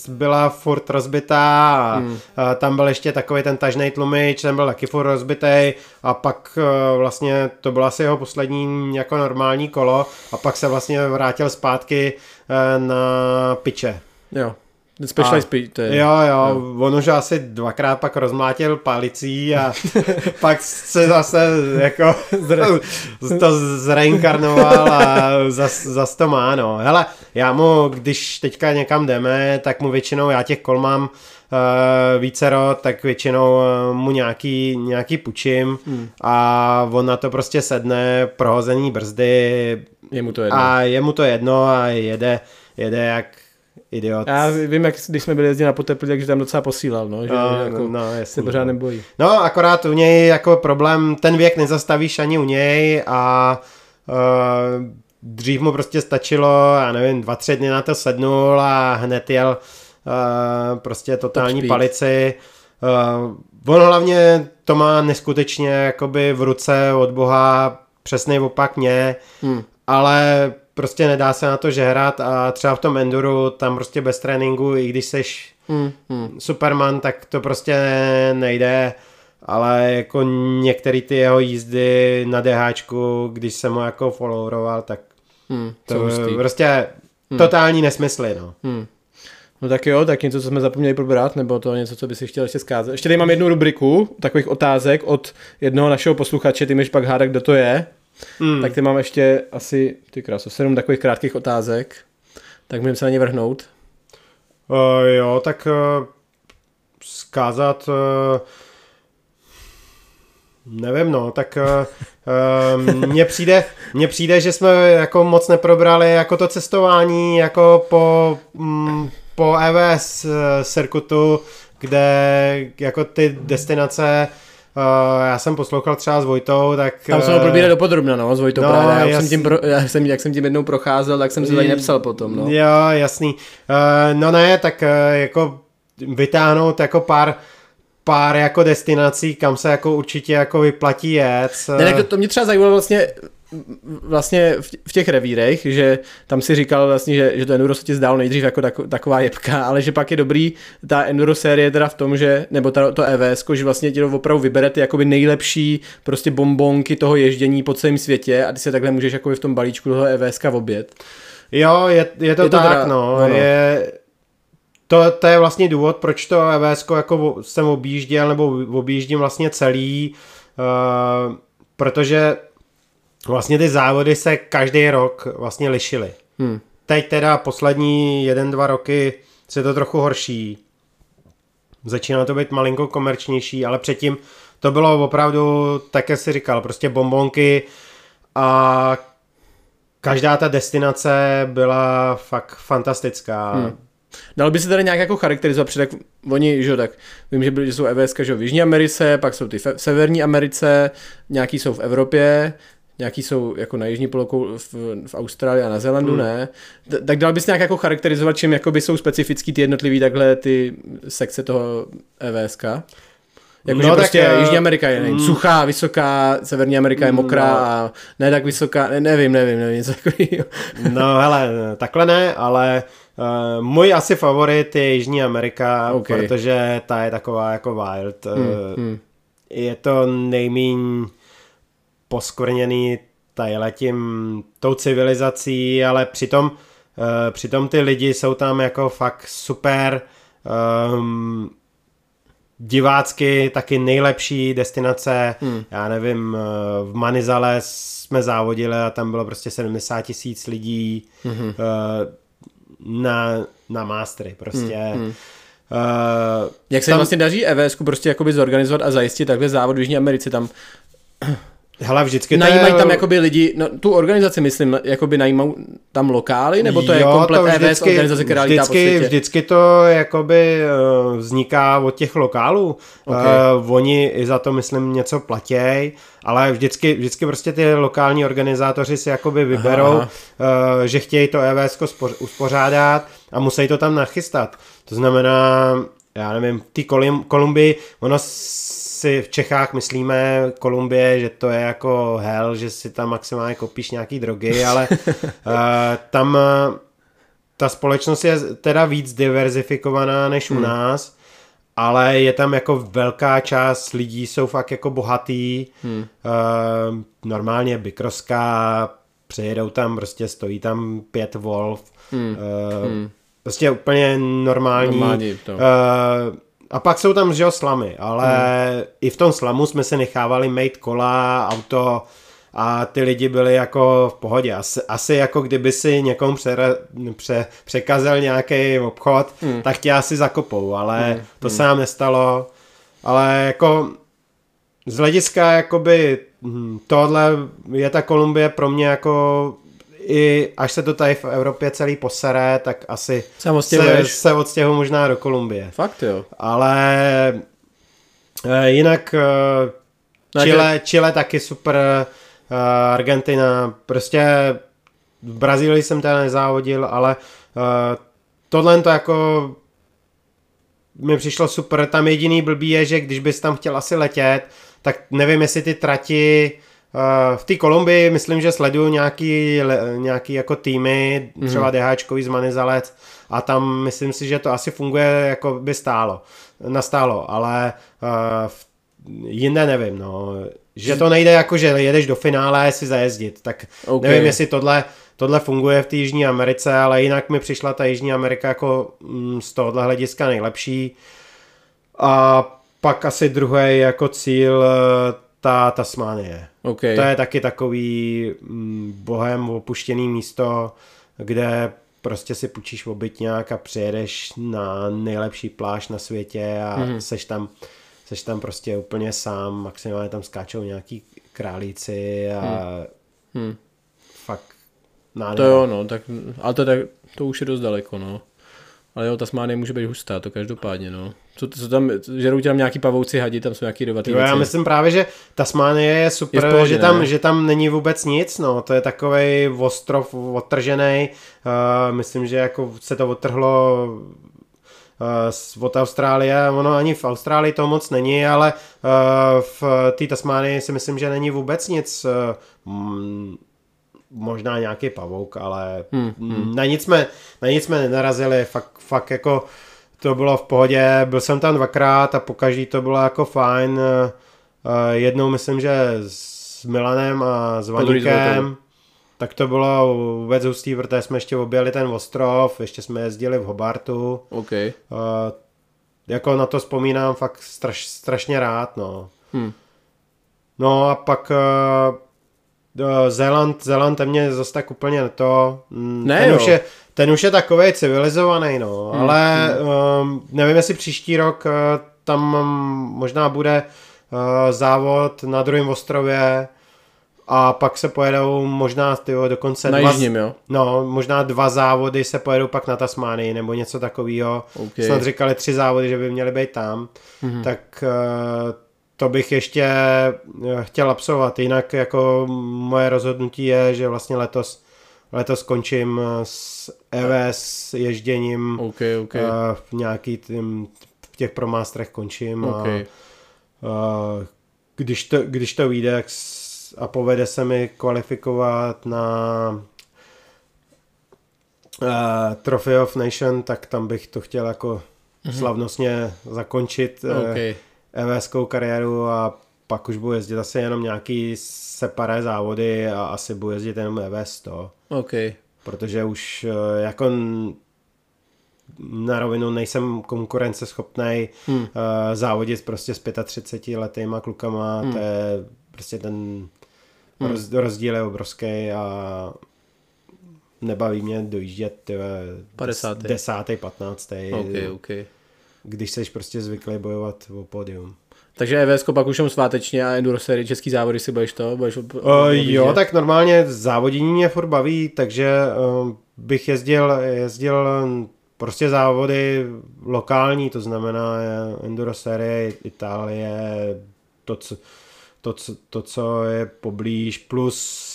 byla furt rozbitá a
Hmm.
uh, tam byl ještě takový ten tažný tlumič, ten byl taky furt rozbitý a pak uh, vlastně to bylo asi jeho poslední jako normální kolo a pak se vlastně vrátil zpátky uh, na piče.
Jo. Specialized je.
Jo, jo, on už asi dvakrát pak rozmlátil palicí a [laughs] pak se zase jako to zreinkarnoval a zas, zas to má, no. Hele, já mu, když teďka někam jdeme, tak mu většinou, já těch kol mám uh, vícero, tak většinou uh, mu nějaký, nějaký pučím
Hmm.
a on na to prostě sedne, prohozený brzdy
Je mu to jedno.
a je mu to jedno a jede, jede jak idiot.
Já vím, jak když jsme byli jezdit na poteplí, takže tam docela posílal, no, že
No,
jako
no,
se
jasný,
pořád
no.
nebojí.
No, akorát u něj jako problém, ten věk nezastavíš ani u něj a uh, dřív mu prostě stačilo, já nevím, dva, tři dny na to sednul a hned jel uh, prostě totální
speed.
palici. Uh, on hlavně to má neskutečně jakoby v ruce od boha přesný opak mě,
Hmm.
ale prostě nedá se na to žehrat a třeba v tom enduru tam prostě bez tréninku, i když seš
Hmm. Hmm.
Superman, tak to prostě nejde, ale jako některé ty jeho jízdy na DHčku, když jsem ho jako followeroval, tak
Hmm.
to
hustý.
prostě totální nesmysly, no.
Hmm. No tak jo, tak něco, co jsme zapomněli probrat, nebo to něco, co by si chtěl ještě zkázat. Ještě tady mám jednu rubriku takových otázek od jednoho našeho posluchače, ty můžeš pak hádat, kdo to je.
Hmm.
Tak ty mám ještě asi, ty kráso, sedm takových krátkých otázek. Tak můžeme se na ně vrhnout.
Uh, jo, tak uh, zkázat, uh, nevím no, tak uh, mně přijde, mně přijde, že jsme jako moc neprobrali jako to cestování jako po, mm, po EVS uh, circuitu, kde jako ty destinace Uh, já jsem poslouchal třeba s Vojtou, tak...
Tam jsem ho
eh,
probírat dopodrobna, no, s Vojtou
no,
právě. Já, už jsem
jasný.
tím pro, já jsem, jak jsem tím jednou procházel, tak jsem si tady nepsal potom, no.
Jo, jasný. Uh, no ne, tak uh, jako vytáhnout jako pár pár jako destinací, kam se jako určitě jako vyplatí jet.
Ne, to, to mě třeba zajímalo vlastně vlastně v těch revírech, že tam si říkal vlastně, že, že to enduro se ti zdálo nejdřív jako tak, taková jebka, ale že pak je dobrý ta enduro série teda v tom, že, nebo ta, to EVS, že vlastně ti to opravdu vybere ty jakoby nejlepší prostě bombonky toho ježdění po celém světě a ty se takhle můžeš jakoby v tom balíčku toho EVSka obět.
Jo, je, je to je tak, to teda, no, no, no. Je, to, to je vlastně důvod, proč to EVS jako jsem objížděl, nebo objíždím vlastně celý, uh, protože vlastně ty závody se každý rok vlastně lišily. Hmm. Teď teda poslední jeden, dva roky se to trochu horší. Začíná to být malinko komerčnější, ale předtím to bylo opravdu, tak jak jsi říkal, prostě bombonky a každá ta destinace byla fakt fantastická. Hmm.
Dal by se tady nějak jako charakterizovat, protože tak oni, že tak vím, že, byli, že jsou EVS že v Jižní Americe, pak jsou ty v Severní Americe, nějaký jsou v Evropě, nějaký jsou jako na jižní polokou v, v Austrálii a na Zélandu, hmm. ne. Tak dal bys nějak jako charakterizovat, čím jakoby jsou specifický ty jednotlivý takhle ty sekce toho EVSK? Jako, no, prostě tak, Jižní Amerika je mm, suchá, vysoká, Severní Amerika je mokrá no, a ne tak vysoká, ne, nevím, nevím, nevím, něco takového. [laughs]
No hele, takhle ne, ale uh, můj asi favorit je Jižní Amerika, okay. protože ta je taková jako wild. Mm, uh, mm. Je to nejmíň poskvrněný letím tou civilizací, ale přitom, uh, přitom ty lidi jsou tam jako fakt super um, divácky taky nejlepší destinace, hmm. já nevím, uh, v Manizale jsme závodili a tam bylo prostě 70 tisíc lidí hmm. na, na mastery prostě. Hmm. Uh,
Jak se tam... vlastně daří EVS prostě jakoby zorganizovat a zajistit takhle závod v Jižní Americe tam
Hele, vždycky
Najímají je... tam jakoby lidi, no, tu organizaci myslím, jakoby najímají tam lokály, nebo to je jo, komplet to vždycky, EVS organizace, která
vždycky,
po světě?
Vždycky to jakoby uh, vzniká od těch lokálů. Okay. Uh, oni i za to, myslím, něco platěj, ale vždycky, vždycky prostě ty lokální organizátoři si jakoby vyberou, aha, aha. Uh, že chtějí to EVS uspořádat a musí to tam nachystat. To znamená, já nevím, v té Kolumbii, ono si v Čechách myslíme Kolumbie, že to je jako hell, že si tam maximálně kopíš nějaký drogy, ale uh, [laughs] tam uh, ta společnost je teda víc diverzifikovaná než hmm. u nás, ale je tam jako velká část lidí jsou fakt jako bohatý, hmm. uh, normálně bykroská, přejedou tam, prostě stojí tam pět Wolf, hmm. Uh, hmm. prostě úplně normální. normální to. Uh, a pak jsou tam, že jo, slamy, ale hmm. i v tom slamu jsme se nechávali mít kola, auto a ty lidi byli jako v pohodě. Asi, asi jako kdyby si někomu pře, pře, překazil nějaký obchod, hmm. tak tě asi zakopou, ale hmm. to hmm. se nám nestalo. Ale jako z hlediska jakoby hm, tohle je ta Kolumbie pro mě jako i až se to tady v Evropě celý posere, tak asi se, se odstěhu možná do Kolumbie.
Fakt jo.
Ale e, jinak e, Chile, Chile taky super, e, Argentina, prostě v Brazílii jsem teda nezávodil, ale tohle to jako mi přišlo super, tam jediný blbý je, že když bys tam chtěl asi letět, tak nevím, jestli ty trati v té Kolumbii myslím, že sleduju nějaký, nějaký jako týmy, třeba mm. DHčkový z Manizalec a tam myslím si, že to asi funguje jako by stálo, nastálo, ale uh, jinde nevím, no. Že to nejde jako, že jedeš do finále si zajezdit, tak okay. nevím, jestli tohle, tohle funguje v té Jižní Americe, ale jinak mi přišla ta Jižní Amerika jako mm, z tohohle hlediska nejlepší. A pak asi druhý jako cíl ta Tasmánie.
Okay.
To je taky takový mm, bohem opuštěný místo, kde prostě si půjčíš obytňák a přijedeš na nejlepší pláž na světě a mm. seš tam seš tam prostě úplně sám, maximálně tam skáčou nějaký králíci a mm. fakt
nádherný. To jo, no, tak, ale to, tak, to už je dost daleko, no. Ale jo, Tasmánie může být hustá, to každopádně, no. Co, co tam, žerou tam nějaký pavouci hadi, tam jsou nějaký dovatý
Já myslím právě, že Tasmánie je super, je pohodě, že, tam, že tam není vůbec nic, no. To je takový ostrov odtržený. Uh, myslím, že jako se to odtrhlo uh, od Austrálie. Ono ani v Austrálii to moc není, ale uh, v té Tasmánii si myslím, že není vůbec nic uh, možná nějaký pavouk, ale hmm, hmm. na nic jsme, na nic jsme nenarazili, fakt, fakt jako to bylo v pohodě, byl jsem tam dvakrát a pokaždý to bylo jako fajn, jednou myslím, že s Milanem a s Vaníkem, tak to bylo vůbec hustý, protože jsme ještě objeli ten ostrov, ještě jsme jezdili v Hobartu.
Okay. Uh,
jako na to vzpomínám fakt straš, strašně rád, no. Hmm. No a pak uh, Zéland, Zéland mě zase tak úplně to,
mm, ne,
ten,
jo.
už je, ten už je takový civilizovaný, no, hmm, ale hmm. Um, nevím, jestli příští rok uh, tam možná bude uh, závod na druhém ostrově, a pak se pojedou možná tyjo, dokonce
na
dva,
jižním, jo?
No, možná dva závody se pojedou pak na Tasmánii nebo něco takového. Okay. Snad říkali tři závody, že by měly být tam. Mm-hmm. Tak uh, to bych ještě eh, chtěl absolvovat. Jinak jako moje rozhodnutí je, že vlastně letos letos skončím eh, s EVS ježděním
okay, okay.
Uh, v nějaký tým, v těch promástrech končím okay. a uh, když to, když to vyjde, a povede se mi kvalifikovat na uh, Trophy of Nation, tak tam bych to chtěl jako mm-hmm. slavnostně zakončit eh, okay. uh, EVSkou kariéru a pak už budu jezdit asi jenom nějaký separé závody a asi budu jezdit jenom EVS to.
Okay.
Protože už uh, jako na rovinu nejsem konkurenceschopný hmm. uh, závodit prostě s 35 letýma klukama, hmm. to je prostě ten Hmm. Roz, rozdíl je obrovský a nebaví mě dojíždět tyhle
50.
10. 15.
Okay, okay.
Když jsi prostě zvyklý bojovat o pódium.
Takže EVS pak už svátečně a enduro série český závody si budeš to? Budeš
uh, jo, tak normálně závodění mě furt baví, takže uh, bych jezdil, jezdil prostě závody lokální, to znamená enduro série Itálie, to, co, to, co, to, co je poblíž, plus eh,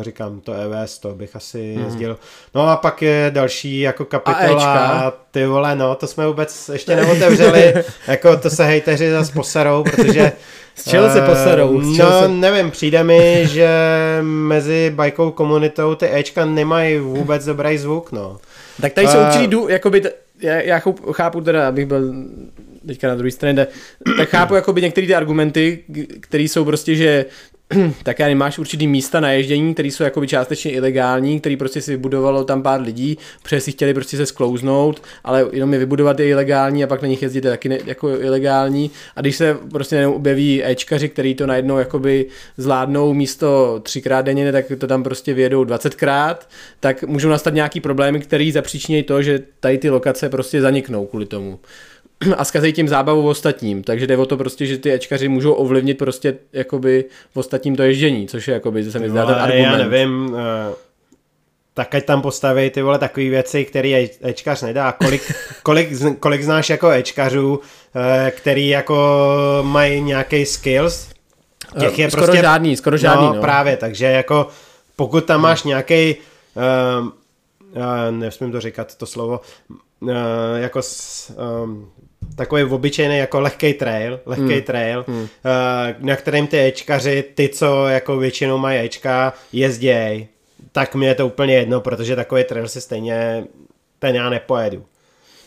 říkám, to EVS, to bych asi hmm. jezdil. No a pak je další jako kapitola, ty vole, no, to jsme vůbec ještě neotevřeli, [laughs] jako to se hejteři zase poserou, protože [laughs]
z čeho se poserou?
Z no, se... nevím, přijde mi, [laughs] že mezi bajkou komunitou ty Ečka nemají vůbec dobrý zvuk, no.
Tak tady jsou uh, určitý, dů, jakoby, t- já, já chápu teda, abych byl teďka na druhé straně, tak chápu jakoby některé ty argumenty, které jsou prostě, že [clears throat] tak já máš určitý místa na ježdění, které jsou jakoby částečně ilegální, který prostě si vybudovalo tam pár lidí, protože si chtěli prostě se sklouznout, ale jenom je vybudovat je ilegální a pak na nich jezdit taky ne, jako ilegální. A když se prostě jenom objeví Ečkaři, který to najednou jakoby zvládnou místo třikrát denně, tak to tam prostě vyjedou 20krát, tak můžou nastat nějaký problémy, který zapříčinějí to, že tady ty lokace prostě zaniknou kvůli tomu [clears throat] a zkazej tím zábavu ostatním. Takže jde o to prostě, že ty Ečkaři můžou ovlivnit prostě jakoby v ostatním to ježdění, což je jakoby, se mi zdá no, ten argument.
Já nevím, uh, tak ať tam postaví ty vole takové věci, které Ečkař nedá. Kolik, [laughs] kolik, kolik znáš jako Ečkařů, uh, který jako mají nějaký skills?
Těch je skoro prostě, žádný, skoro žádný. No,
no. právě, takže jako pokud tam máš nějaký uh, uh, nesmím to říkat to slovo, uh, jako s, um, takový obyčejný jako lehký trail, lehký hmm. trail, hmm. Uh, na kterým ty Ečkaři, ty, co jako většinou mají Ečka, jezděj, tak mi je to úplně jedno, protože takový trail si stejně ten já nepojedu.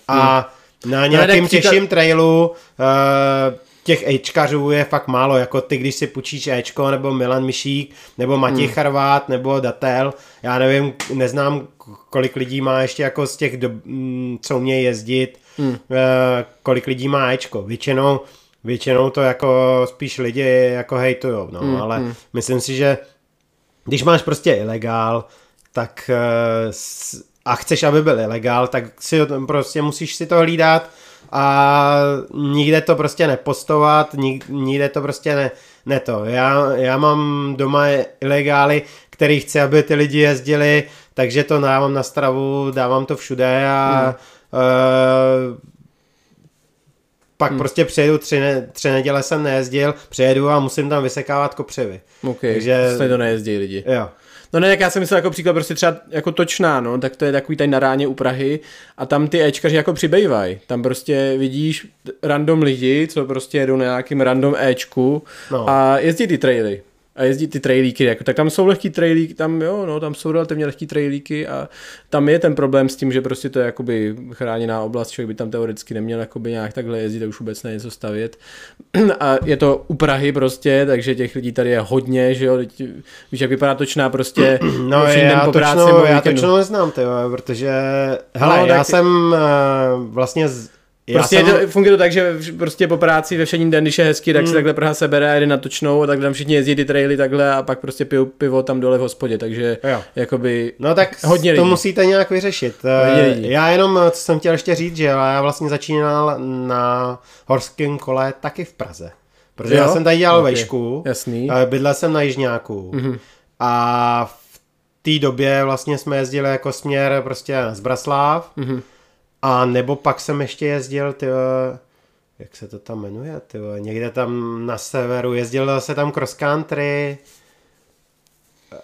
A hmm. na nějakým těžším trailu uh, těch Ečkařů je fakt málo, jako ty, když si půjčíš Ečko, nebo Milan Mišík, nebo Matěj hmm. Charvát, nebo Datel, já nevím, neznám, kolik lidí má ještě jako z těch, do, mm, co umějí jezdit, hmm. uh, kolik lidí má Ečko. Většinou, většinou to jako spíš lidi jako hejtujou, no, hmm. ale hmm. myslím si, že když máš prostě ilegál, tak uh, a chceš, aby byl ilegál, tak si prostě musíš si to hlídat a nikde to prostě nepostovat, nik, nikde to prostě ne, ne to. Já, já mám doma ilegály, který chci, aby ty lidi jezdili, takže to dávám na stravu, dávám to všude a hmm. uh, pak hmm. prostě přijedu tři, ne, tři neděle jsem nejezdil, přijedu a musím tam vysekávat kopřivy.
Ok, takže to nejezdí lidi.
Jo.
No ne, jak já jsem myslel jako příklad prostě třeba jako točná, no, tak to je takový tady na ráně u Prahy a tam ty Ečkaři jako přibývají. Tam prostě vidíš random lidi, co prostě jedou na nějakým random Ečku no. a jezdí ty traily a jezdí ty trailíky, jako, tak tam jsou lehký trailíky, tam jo, no, tam jsou relativně lehký trailíky a tam je ten problém s tím, že prostě to je jakoby chráněná oblast, člověk by tam teoreticky neměl jakoby nějak takhle jezdit a už vůbec na něco stavět. [clears throat] A je to u Prahy prostě, takže těch lidí tady je hodně, že jo, víš, jak vypadá točná prostě [clears throat]
no, já po práci. Točno, já točno neznám, tyjo, protože, hele, no, já tak... jsem uh, vlastně z,
Prostě jsem... to, funguje to tak, že prostě po práci ve všední den, když je hezky, tak hmm. si takhle Praha sebere a jde na točnou a tak tam všichni jezdí ty traily takhle a pak prostě pijou pivo tam dole v hospodě, takže jo. jakoby
No tak hodně to lidí. musíte nějak vyřešit. Eh, já jenom, co jsem chtěl ještě říct, že já vlastně začínal na horském kole taky v Praze. Protože jo? já jsem tady dělal okay. vejšku,
Jasný.
bydlel jsem na Jižňáku mm-hmm. a v té době vlastně jsme jezdili jako směr prostě z Braslav mm-hmm a nebo pak jsem ještě jezdil, ty jak se to tam jmenuje, ty někde tam na severu, jezdil se tam cross country, eh,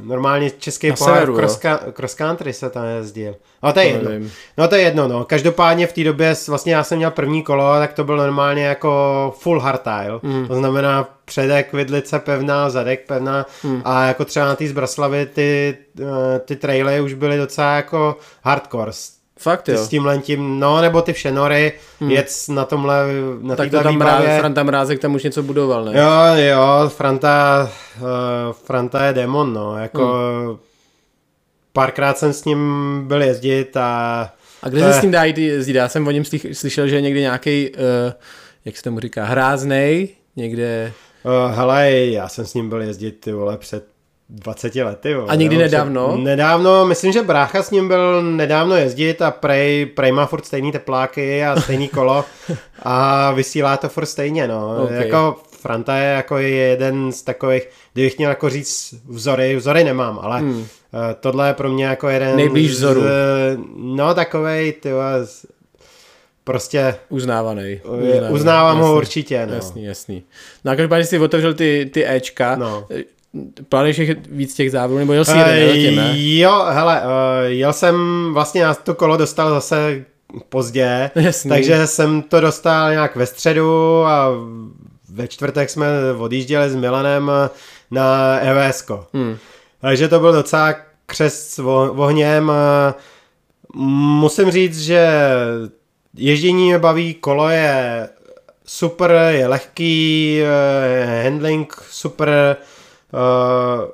normálně český pohár cross, cross country se tam jezdil. No to je jedno. No to je jedno, no. Každopádně v té době, vlastně já jsem měl první kolo, tak to byl normálně jako full hardtail. Mm. To znamená předek, vidlice pevná, zadek pevná mm. a jako třeba na té Zbraslavy ty, eh, ty traily už byly docela jako hardcore
Fakt jo.
S tímhle tím, no nebo ty všenory, hmm. jet na tomhle, na
Tak to tam mráz, Franta Mrázek tam už něco budoval, ne?
Jo, jo, Franta, uh, Franta je demon, no, jako hmm. párkrát jsem s ním byl jezdit a...
A kde se je... s ním dají ty jezdit? Já jsem o něm slyšel, že je někdy nějaký, uh, jak se tomu říká, hráznej, někde...
Uh, hele, já jsem s ním byl jezdit, ty vole, před 20 lety. Jo.
A někdy jo, nedávno?
Nedávno, myslím, že brácha s ním byl nedávno jezdit a prej, prej má furt stejný tepláky a stejný kolo a vysílá to furt stejně, no. Okay. Jako Franta je jako jeden z takových, kdybych měl jako říct vzory, vzory nemám, ale hmm. tohle je pro mě jako jeden
Nejblíž vzoru. Z,
no takovej, ty prostě
uznávaný.
uznávaný uznávám jasný, ho určitě. No.
Jasný, jasný. No a každopádně jsi otevřel ty, ty Ečka. No. Plánuješ víc těch závodů, nebo jel jsi jeden, uh,
ne? Jo, hele, uh, jel jsem, vlastně já to kolo dostal zase pozdě, [laughs] Jasný. takže jsem to dostal nějak ve středu a ve čtvrtek jsme odjížděli s Milanem na EVS. Hmm. Takže to byl docela křes s ohněm. Musím říct, že ježdění mě baví, kolo je super, je lehký, eh, handling super, Uh,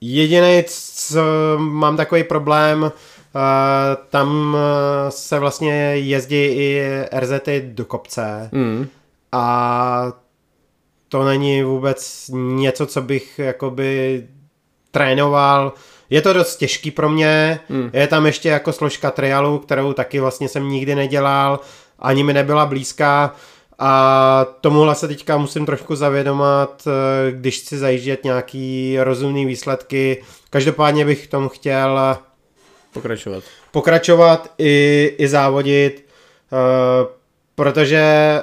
jediný, co mám takový problém, uh, tam se vlastně jezdí i RZty do kopce mm. a to není vůbec něco, co bych jakoby trénoval. Je to dost těžký pro mě, mm. je tam ještě jako složka trialu, kterou taky vlastně jsem nikdy nedělal, ani mi nebyla blízká. A tomuhle se teďka musím trošku zavědomat, eh, když chci zajíždět nějaký rozumný výsledky. Každopádně bych tomu chtěl
pokračovat.
Pokračovat i, i závodit, eh, protože eh,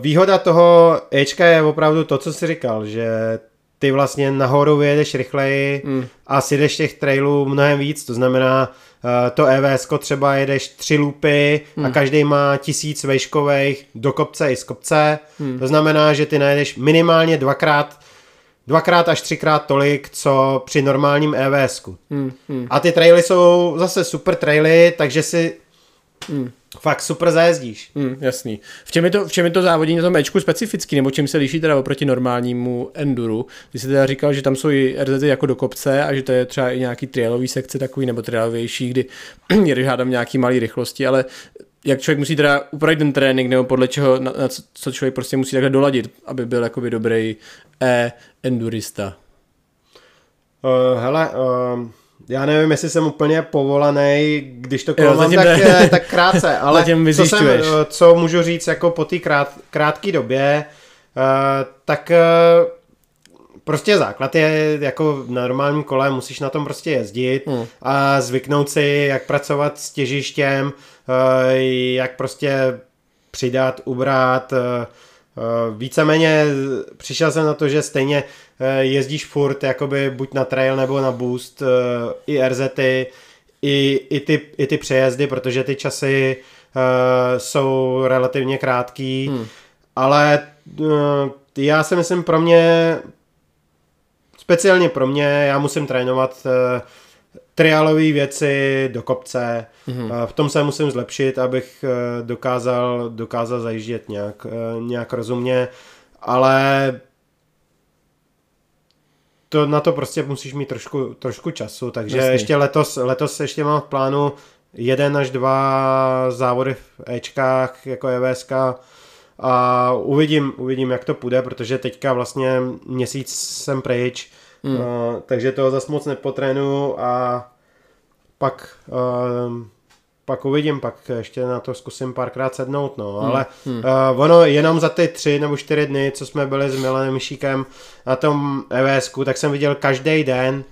výhoda toho Ečka je opravdu to, co jsi říkal, že ty vlastně nahoru vyjedeš rychleji mm. a si jdeš těch trailů mnohem víc, to znamená, Eh, to EVS třeba jedeš tři lupy hmm. a každý má tisíc vejškových do kopce i z kopce. Hmm. To znamená, že ty najedeš minimálně dvakrát dvakrát až třikrát tolik, co při normálním EVS. Hmm. Hmm. A ty traily jsou zase super traily, takže si hmm. Fakt super zajezdíš.
Mm, jasný. V čem, je to, v čem je to závodění na tom Ečku specifický, nebo čím se liší teda oproti normálnímu enduru? Ty jsi teda říkal, že tam jsou i RZ jako do kopce a že to je třeba i nějaký trialový sekce takový, nebo trialovější, kdy [clears throat] jedeš hádám nějaký malý rychlosti, ale jak člověk musí teda upravit ten trénink, nebo podle čeho, na, na co člověk prostě musí takhle doladit, aby byl jakoby dobrý e-endurista?
Uh, hele, uh já nevím, jestli jsem úplně povolaný, když to kolo mám tak, ne. tak krátce, [laughs] ale co, jsem, co můžu říct jako po té krát, krátké době, uh, tak uh, prostě základ je jako na normálním kole, musíš na tom prostě jezdit hmm. a zvyknout si, jak pracovat s těžištěm, uh, jak prostě přidat, ubrat, uh, víceméně přišel jsem na to, že stejně jezdíš furt jakoby buď na trail nebo na boost, i RZty, i, i, ty, i ty přejezdy, protože ty časy jsou relativně krátký, hmm. ale já si myslím pro mě, speciálně pro mě, já musím trénovat triálové věci do kopce. Mm-hmm. V tom se musím zlepšit, abych eh, dokázal, dokázal zajíždět nějak, eh, nějak rozumně, ale to, na to prostě musíš mít trošku, trošku času, takže Jasný. ještě letos, letos ještě mám v plánu jeden až dva závody v Ečkách jako EVSK a uvidím, uvidím, jak to půjde, protože teďka vlastně měsíc jsem pryč, Hmm. Uh, takže toho zase moc nepotrénu a pak, uh, pak uvidím, pak ještě na to zkusím párkrát sednout, no, hmm. ale hmm. Uh, ono jenom za ty tři nebo čtyři dny, co jsme byli s Milanem Myšíkem na tom evs tak jsem viděl každý den,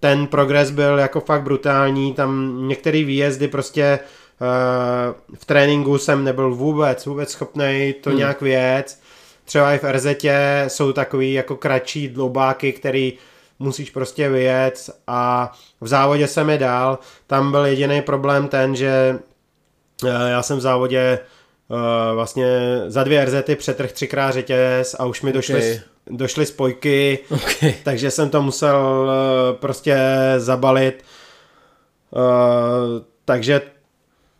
ten progres byl jako fakt brutální, tam některé výjezdy prostě uh, v tréninku jsem nebyl vůbec, vůbec schopný to hmm. nějak věc třeba i v RZ jsou takový jako kratší dloubáky, který musíš prostě vyjet a v závodě jsem je dál. Tam byl jediný problém ten, že eh, já jsem v závodě uh, vlastně za dvě RZty přetrh třikrát řetěz a už mi okay. došly, došly spojky, okay. takže jsem to musel uh, prostě zabalit. Uh, takže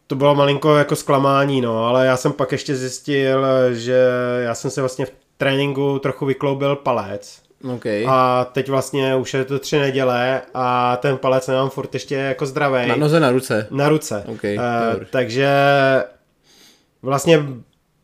to bylo malinko jako zklamání, no, ale já jsem pak ještě zjistil, že já jsem se vlastně v tréninku trochu vykloubil palec.
Okay.
A teď vlastně už je to tři neděle a ten palec nemám furt ještě jako zdravý.
Na noze, na ruce.
Na ruce.
Okay,
uh, takže vlastně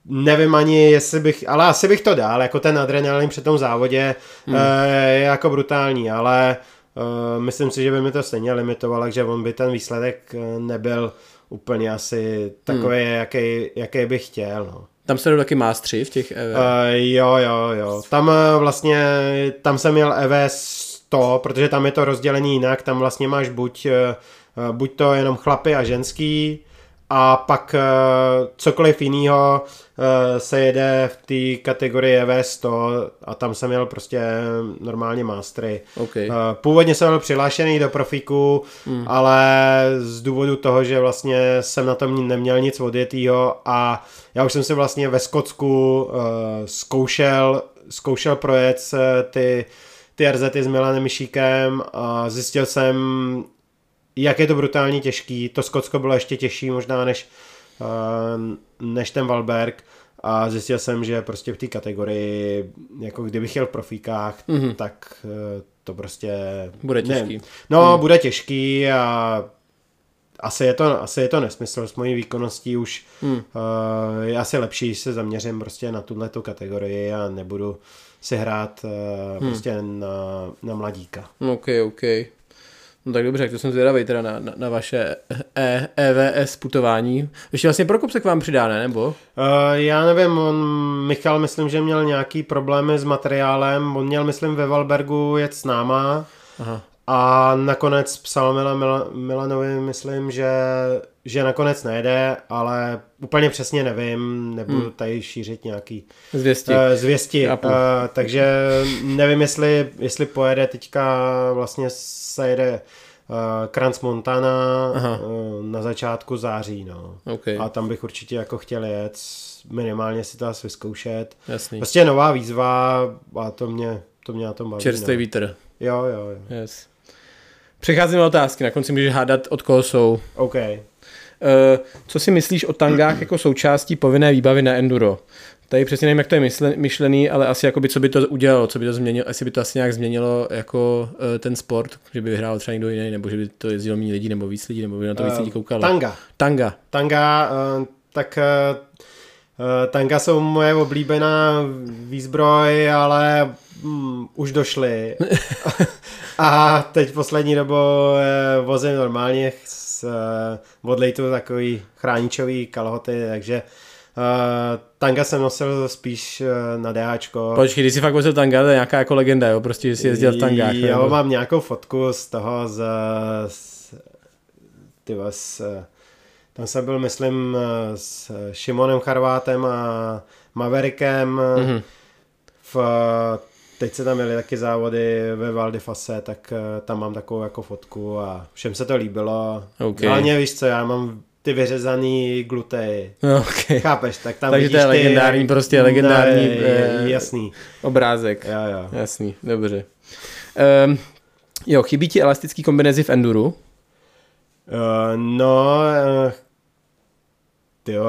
nevím ani, jestli bych, ale asi bych to dal, jako ten adrenalin při tom závodě hmm. uh, je jako brutální, ale uh, myslím si, že by mi to stejně limitovalo, takže on by ten výsledek nebyl úplně asi takový, hmm. jaký, jaký bych chtěl. No.
Tam se taky mástři v těch EV? Uh,
jo, jo, jo. Tam uh, vlastně, tam jsem měl EV 100, protože tam je to rozdělení jinak, tam vlastně máš buď, uh, buď to jenom chlapy a ženský, a pak uh, cokoliv jiného uh, se jede v té kategorii EV100 a tam jsem měl prostě normálně mastery.
Okay. Uh,
původně jsem byl přihlášený do profíku, hmm. ale z důvodu toho, že vlastně jsem na tom neměl nic odjetýho a já už jsem si vlastně ve Skotsku uh, zkoušel, zkoušel projet ty ty RZty s Milanem Myšíkem a zjistil jsem, jak je to brutálně těžký. To Skotsko bylo ještě těžší možná než, uh, než ten Valberg a zjistil jsem, že prostě v té kategorii, jako kdybych jel v profíkách, mm-hmm. tak uh, to prostě...
Bude těžký. Ne,
no, mm. bude těžký a asi je to, asi je to nesmysl s mojí výkonností už mm. uh, je asi lepší, když se zaměřím prostě na tuhle kategorii a nebudu si hrát uh, mm. prostě na, na mladíka.
Ok, ok. No tak dobře, to jsem zvědavý teda na, na, na vaše e, EVS putování. Ještě vlastně Prokop se k vám přidá, ne? Nebo? Uh,
já nevím, on, Michal myslím, že měl nějaký problémy s materiálem, on měl myslím ve Valbergu jet s náma Aha. A nakonec psal Mila, Mila, Milanovi, myslím, že, že nakonec nejde, ale úplně přesně nevím, nebudu hmm. tady šířit nějaký
zvěsti,
uh, zvěsti. Uh, takže nevím, jestli, jestli pojede teďka vlastně se jede uh, Kranz Montana uh, na začátku září, no.
Okay.
A tam bych určitě jako chtěl jet, minimálně si to asi vyzkoušet.
Jasný.
Prostě nová výzva a to mě, to mě na tom baví.
Čerstvý
no.
vítr.
Jo, jo, jo.
Yes. Přecházím na otázky, na konci můžeš hádat, od koho jsou.
OK. Uh,
co si myslíš o tangách jako součástí povinné výbavy na enduro? Tady přesně nevím, jak to je myšlený, ale asi jakoby, co by to udělalo, co by to změnilo, asi by to asi nějak změnilo jako uh, ten sport, že by vyhrál třeba někdo jiný, nebo že by to jezdilo méně lidí, nebo víc lidí, nebo by na to víc lidí koukalo.
Tanga.
Tanga.
Tanga, uh, tak uh, tanga jsou moje oblíbená výzbroj, ale um, už došly. A teď poslední dobou uh, vozím normálně s odlejtu takový chráničový kalhoty, takže Uh, tanga jsem nosil spíš uh, na DHčko.
Počkej, když jsi fakt vozil tanga, to je nějaká jako legenda, jo? Prostě jsi jezdil v tangách.
Jo, nebo? mám nějakou fotku z toho, z, z, tyvo, z, Tam jsem byl, myslím, s Šimonem Charvátem a Maverickem. Mm-hmm. V, teď se tam měli taky závody ve Valdifase, tak tam mám takovou jako fotku a všem se to líbilo. Okay. Hlavně víš co, já mám ty vyřezaný gluteji.
Okay.
Chápeš? Tak tam
Takže to je legendární, ty, prostě legendární ne,
je, jasný.
obrázek.
Jo, jo.
Jasný, dobře. Um, jo, chybí ti elastický kombinézy v enduru? Uh,
no, uh, tyjo,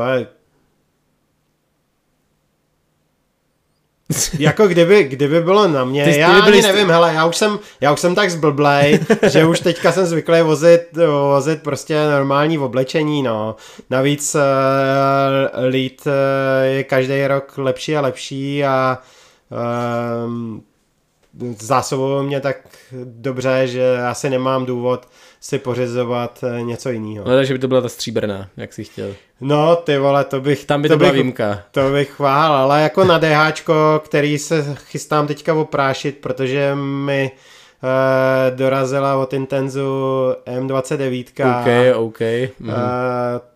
[laughs] jako kdyby, kdyby bylo na mě, ty, já ty ani nevím, hele, já už jsem, já už jsem tak zblblej, [laughs] že už teďka jsem zvyklý vozit, vozit prostě normální oblečení, no. Navíc uh, lead uh, je každý rok lepší a lepší a uh, zásobují mě tak dobře, že asi nemám důvod si pořizovat eh, něco jiného.
Ale že by to byla ta stříbrná, jak jsi chtěl.
No, ty vole, to bych...
Tam by
to,
to byla
bych,
výjimka.
To bych chvál, ale jako na DH, který se chystám teďka oprášit, protože mi uh, dorazila od Intenzu M29.
OK, OK.
Mhm. Uh,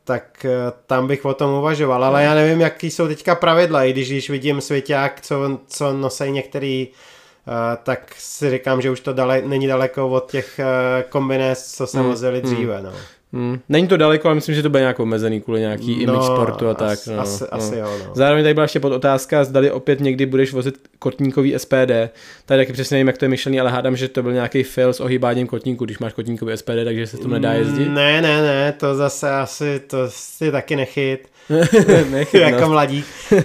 tak uh, tam bych o tom uvažoval, ale já nevím, jaký jsou teďka pravidla, i když, když vidím svěťák, co, co nosí některý Uh, tak si říkám, že už to dale, není daleko od těch uh, kombinés, co se hmm. vozili hmm. dříve. No.
Hmm. Není to daleko, ale myslím, že to bude nějak omezený kvůli nějaký no, image sportu a tak.
As, no, asi,
no.
asi jo, no.
Zároveň tady byla ještě pod otázka, zdali opět někdy budeš vozit kotníkový SPD. Tady taky přesně nevím, jak to je myšlený, ale hádám, že to byl nějaký fail s ohýbáním kotníku, když máš kotníkový SPD, takže se to nedá jezdit.
Ne, ne, ne, to zase asi, to si taky nechyt. [laughs] Jako mladík. Uh,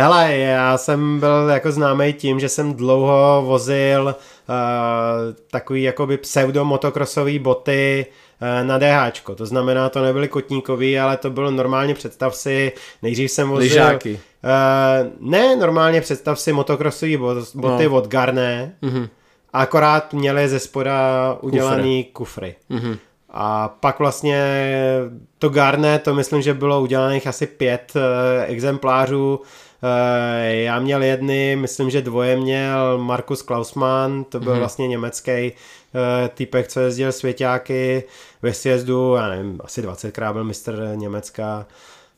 hele, já jsem byl jako známý tím, že jsem dlouho vozil uh, takový jakoby pseudo motokrosový boty uh, na DH. To znamená, to nebyly kotníkový, ale to bylo normálně, představ si, nejdřív jsem vozil...
Lyžáky.
Uh, ne, normálně představ si motokrosový boty no. od Garné, mm-hmm. akorát měli ze spoda udělaný kufry. kufry. Mm-hmm. A pak vlastně to Garne, to myslím, že bylo udělaných asi pět uh, exemplářů. Uh, já měl jedny, myslím, že dvoje měl Markus Klausmann, to byl mm-hmm. vlastně německý uh, týpek, co jezdil svěťáky ve sjezdu, já nevím, asi 20krát byl mistr Německa.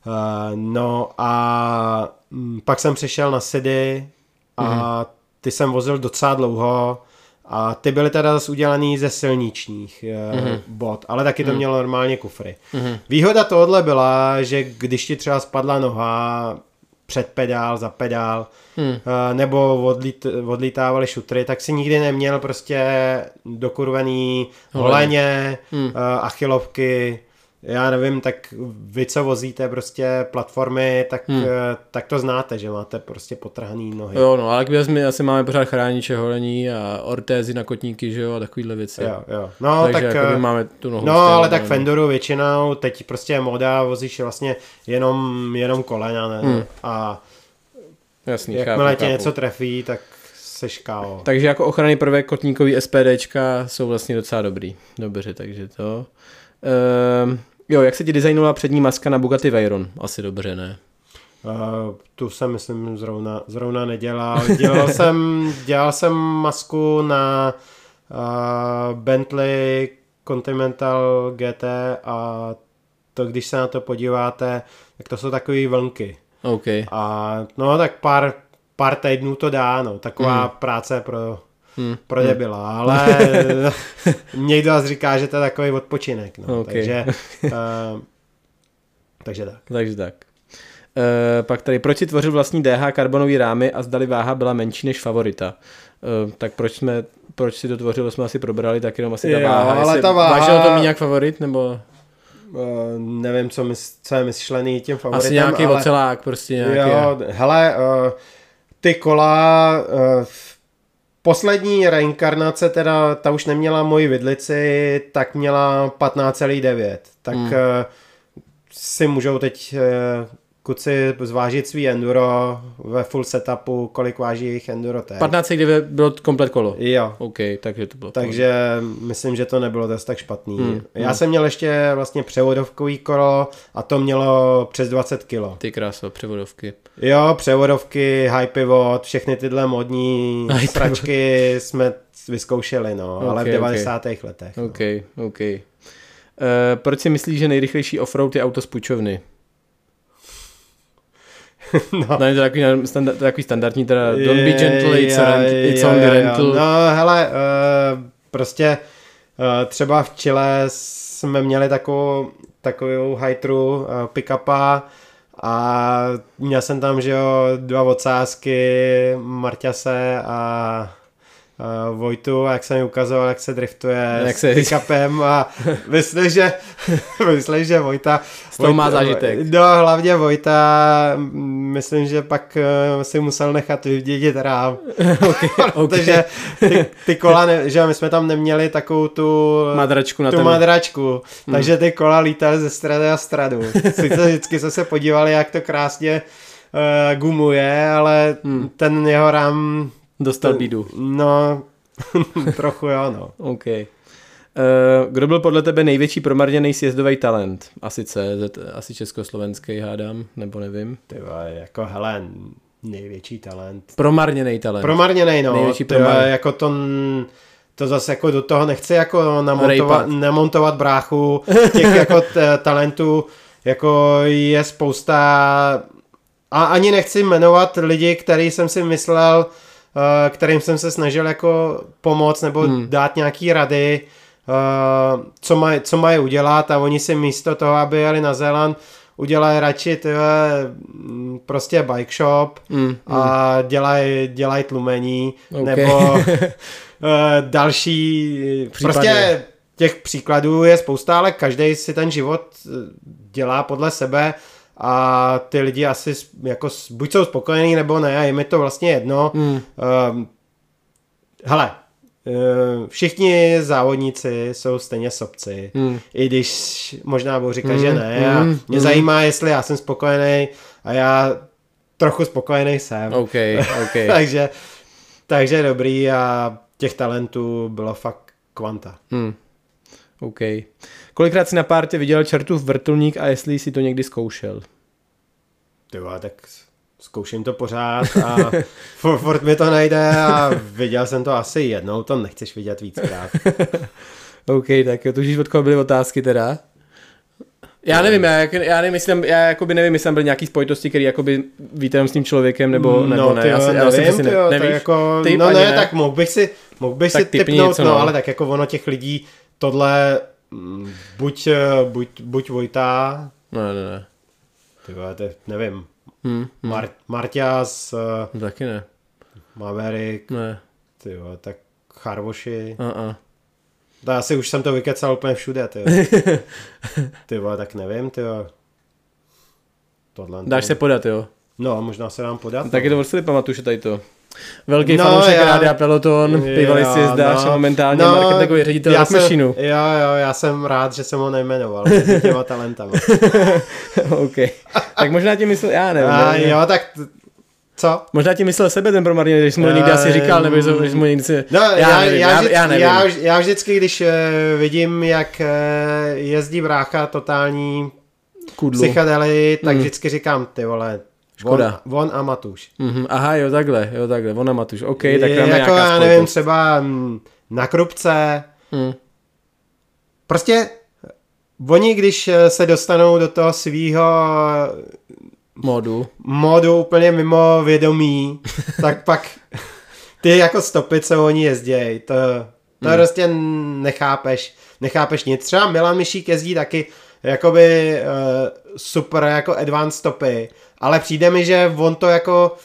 Uh, no a um, pak jsem přišel na Sidy a mm-hmm. ty jsem vozil docela dlouho a ty byly teda zase udělaný ze silničních mm-hmm. bod, ale taky to mm-hmm. mělo normálně kufry. Mm-hmm. Výhoda tohle byla, že když ti třeba spadla noha před pedál, za pedál, mm. nebo odlít, odlítávali šutry, tak si nikdy neměl prostě dokurvený holeně, mm. achilovky, já nevím, tak vy, co vozíte prostě platformy, tak, hmm. tak to znáte, že máte prostě potrhaný nohy.
Jo, no, ale my asi máme pořád chrániče holení a ortézy na kotníky, že jo, a takovýhle věci.
Jo, jo. No,
Takže tak, máme tu nohu.
No, ale tak Fenderu většinou, teď prostě je moda, vozíš vlastně jenom, jenom kolena, ne? Hmm. A
Jasný,
jakmile
chápu,
tě chápu. něco trefí, tak seš.
Takže jako ochrany prvek kotníkový SPDčka jsou vlastně docela dobrý. Dobře, takže to. Ehm, Jo, jak se ti designovala přední maska na Bugatti Veyron? Asi dobře, ne?
Uh, tu jsem, myslím, zrovna, zrovna nedělal. Dělal [laughs] jsem, dělal jsem masku na uh, Bentley Continental GT a to, když se na to podíváte, tak to jsou takové vlnky.
Okay.
A no tak pár, pár týdnů to dá, no. Taková mm. práce pro hmm. pro hmm. debila, ale [laughs] někdo vás říká, že to je takový odpočinek, no. okay. takže, uh, [laughs] takže tak.
Takže tak. Uh, pak tady, proč si tvořil vlastní DH karbonový rámy a zdali váha byla menší než favorita? Uh, tak proč jsme, proč si to tvořil, jsme asi probrali, tak jenom asi ta jo, váha.
ale ta váha...
Vážil to mít nějak favorit, nebo...
Uh, nevím, co, mys, co je myšlený tím favoritem.
Asi nějaký
ale...
ocelák, prostě nějaký.
Jo, hele, uh, ty kola uh, Poslední reinkarnace, teda ta už neměla moji vidlici, tak měla 15,9. Tak hmm. Eh, si můžou teď eh, kuci zvážit svý enduro ve full setupu, kolik váží jejich enduro teď.
15 kdy bylo komplet kolo.
Jo.
OK, takže to bylo.
Takže myslím, že to nebylo dost tak špatný. Hmm. Já hmm. jsem měl ještě vlastně převodovkový kolo a to mělo přes 20 kilo.
Ty kráso, převodovky.
Jo, převodovky, high pivot, všechny tyhle modní [laughs] stračky jsme vyzkoušeli, no, okay, ale v 90.
Okay.
letech.
No. OK, OK. proč si myslíš, že nejrychlejší offroad je auto z půjčovny? [laughs] no. no je to takový, standard, takový standardní, teda don't be gentle, it's, je, rent, it's je, only je, rental.
No hele, uh, prostě uh, třeba v Chile jsme měli takovou, takovou hajtru uh, pick-upa a měl jsem tam, že jo, dva odsázky, Marťase a uh, Vojtu, jak jsem mi ukazoval, jak se driftuje jak s [laughs] pick-upem a myslím, že, [laughs] myslím, že Vojta...
S toho má zážitek.
No, hlavně Vojta, myslím, že pak uh, si musel nechat vydědit rám. [laughs] okay, Protože ty, ty kola, ne, že my jsme tam neměli takovou tu...
Madračku na
tu madračku, hmm. takže ty kola lítaly ze strany a stranu. Sice vždycky jsme se podívali, jak to krásně uh, gumuje, ale hmm. ten jeho rám
Dostal bídu.
No, [laughs] trochu jo, no.
OK. Uh, kdo byl podle tebe největší promarněný sjezdový talent? Asi CZ, asi československý hádám, nebo nevím.
Ty jako hele, největší talent.
Promarněný talent.
Promarněný, no. Největší promarněný. jako to, to zase jako do toho nechci jako namontovat, namontovat bráchu [laughs] těch jako t- talentů, jako je spousta a ani nechci jmenovat lidi, který jsem si myslel, Eh, kterým jsem se snažil jako pomoct nebo hmm. dát nějaký rady, uh, co, maj, co mají udělat a oni si místo toho, aby jeli na Zéland, udělají radši tyhle, mm, prostě bike shop mm, a mm. dělají dělaj tlumení okay. nebo uh, [laughs] další Případy. prostě těch příkladů je spousta, ale každý si ten život dělá podle sebe a ty lidi asi jako buď jsou spokojení nebo ne, je mi to vlastně jedno. Hmm. Uh, hele, uh, všichni závodníci jsou stejně sobci, hmm. i když možná budu říkat, hmm. že ne. A hmm. mě hmm. zajímá, jestli já jsem spokojený a já trochu spokojený jsem.
Okay, okay. [laughs]
takže, takže dobrý a těch talentů bylo fakt kvanta.
Hmm. OK. Kolikrát si na pártě viděl čertův vrtulník a jestli si to někdy zkoušel?
Ty tak zkouším to pořád a [laughs] furt mi to nejde a viděl jsem to asi jednou, to nechceš vidět víckrát. [laughs]
OK, tak tužíš, od koho byly otázky teda? Já nevím, já, já nevím, jestli já jakoby nevím, jestli tam byly nějaký spojitosti, který jakoby víte jenom s tím člověkem, nebo,
no,
nebo ne.
já, si, já nevím, si ne, tyjo, nevíš? jako, typ, no ne, ne, tak mohl bych si, mohl bych tak si typnout, něco, no. no. ale tak jako ono těch lidí, tohle mm, buď, buď, buď Vojta,
ne, ne, ne.
Ty vole, to nevím. Hmm, hmm. Mar- Martias.
Uh, Taky ne.
Maverick.
Ne.
Ty vole, tak Charvoši.
Uh-uh.
To asi už jsem to vykecal úplně všude, ty [laughs] Ty vole, tak nevím, ty
Tohle. Dáš se podat, jo?
No, možná se nám podat.
Tak je to vlastně pamatuju, že tady to. Velký no, fanoušek já, Rádia Peloton, bývalý si zdáš no, momentálně no, marketingový ředitel já
jsem, Jo, jo, já jsem rád, že jsem ho nejmenoval mezi těma talentama. [laughs]
OK. Tak možná ti myslel, já nevím.
A, nevím. jo, tak co?
Možná ti myslel sebe ten promarně, když jsi mu někdy asi říkal, nebo když jsi mu někdy si...
No, já, já, nevím, já, vždycky, já, nevím. Já, já vždycky, když uh, vidím, jak uh, jezdí brácha totální Kudlu. psychedely, tak mm. vždycky říkám, ty vole,
Škoda.
Von, von a Matuš.
Mm-hmm. Aha, jo, takhle, jo, takhle, von a Matuš. OK, tak
tam je jako, já nevím, třeba mm, na Krupce. Mm. Prostě oni, když eh, se dostanou do toho svýho
modu,
modu úplně mimo vědomí, [laughs] tak pak ty jako stopy, co oni jezdějí, to, to mm. prostě nechápeš, nechápeš nic. Třeba Milan Mišík jezdí taky jakoby uh, super jako advanced stopy, ale přijde mi, že on to jako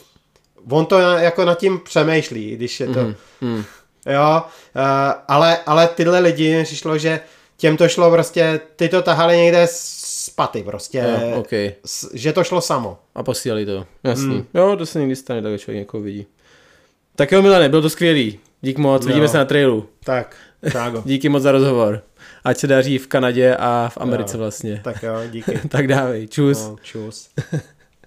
on to jako nad tím přemýšlí, když je to mm, mm. jo, uh, ale, ale tyhle lidi přišlo, že těm to šlo prostě, ty to tahali někde z paty prostě,
jo, okay.
s, že to šlo samo.
A posílali to, jasný. Mm. Jo, to se někdy stane, tak člověk někoho vidí. Tak jo, Milane, bylo to skvělý. Dík moc, jo. vidíme se na trailu.
Tak, tágo. [laughs]
Díky moc za rozhovor. Ať se daří v Kanadě a v Americe jo. vlastně.
Tak jo, díky. [laughs]
tak dávej, čus. No,
čus. [laughs]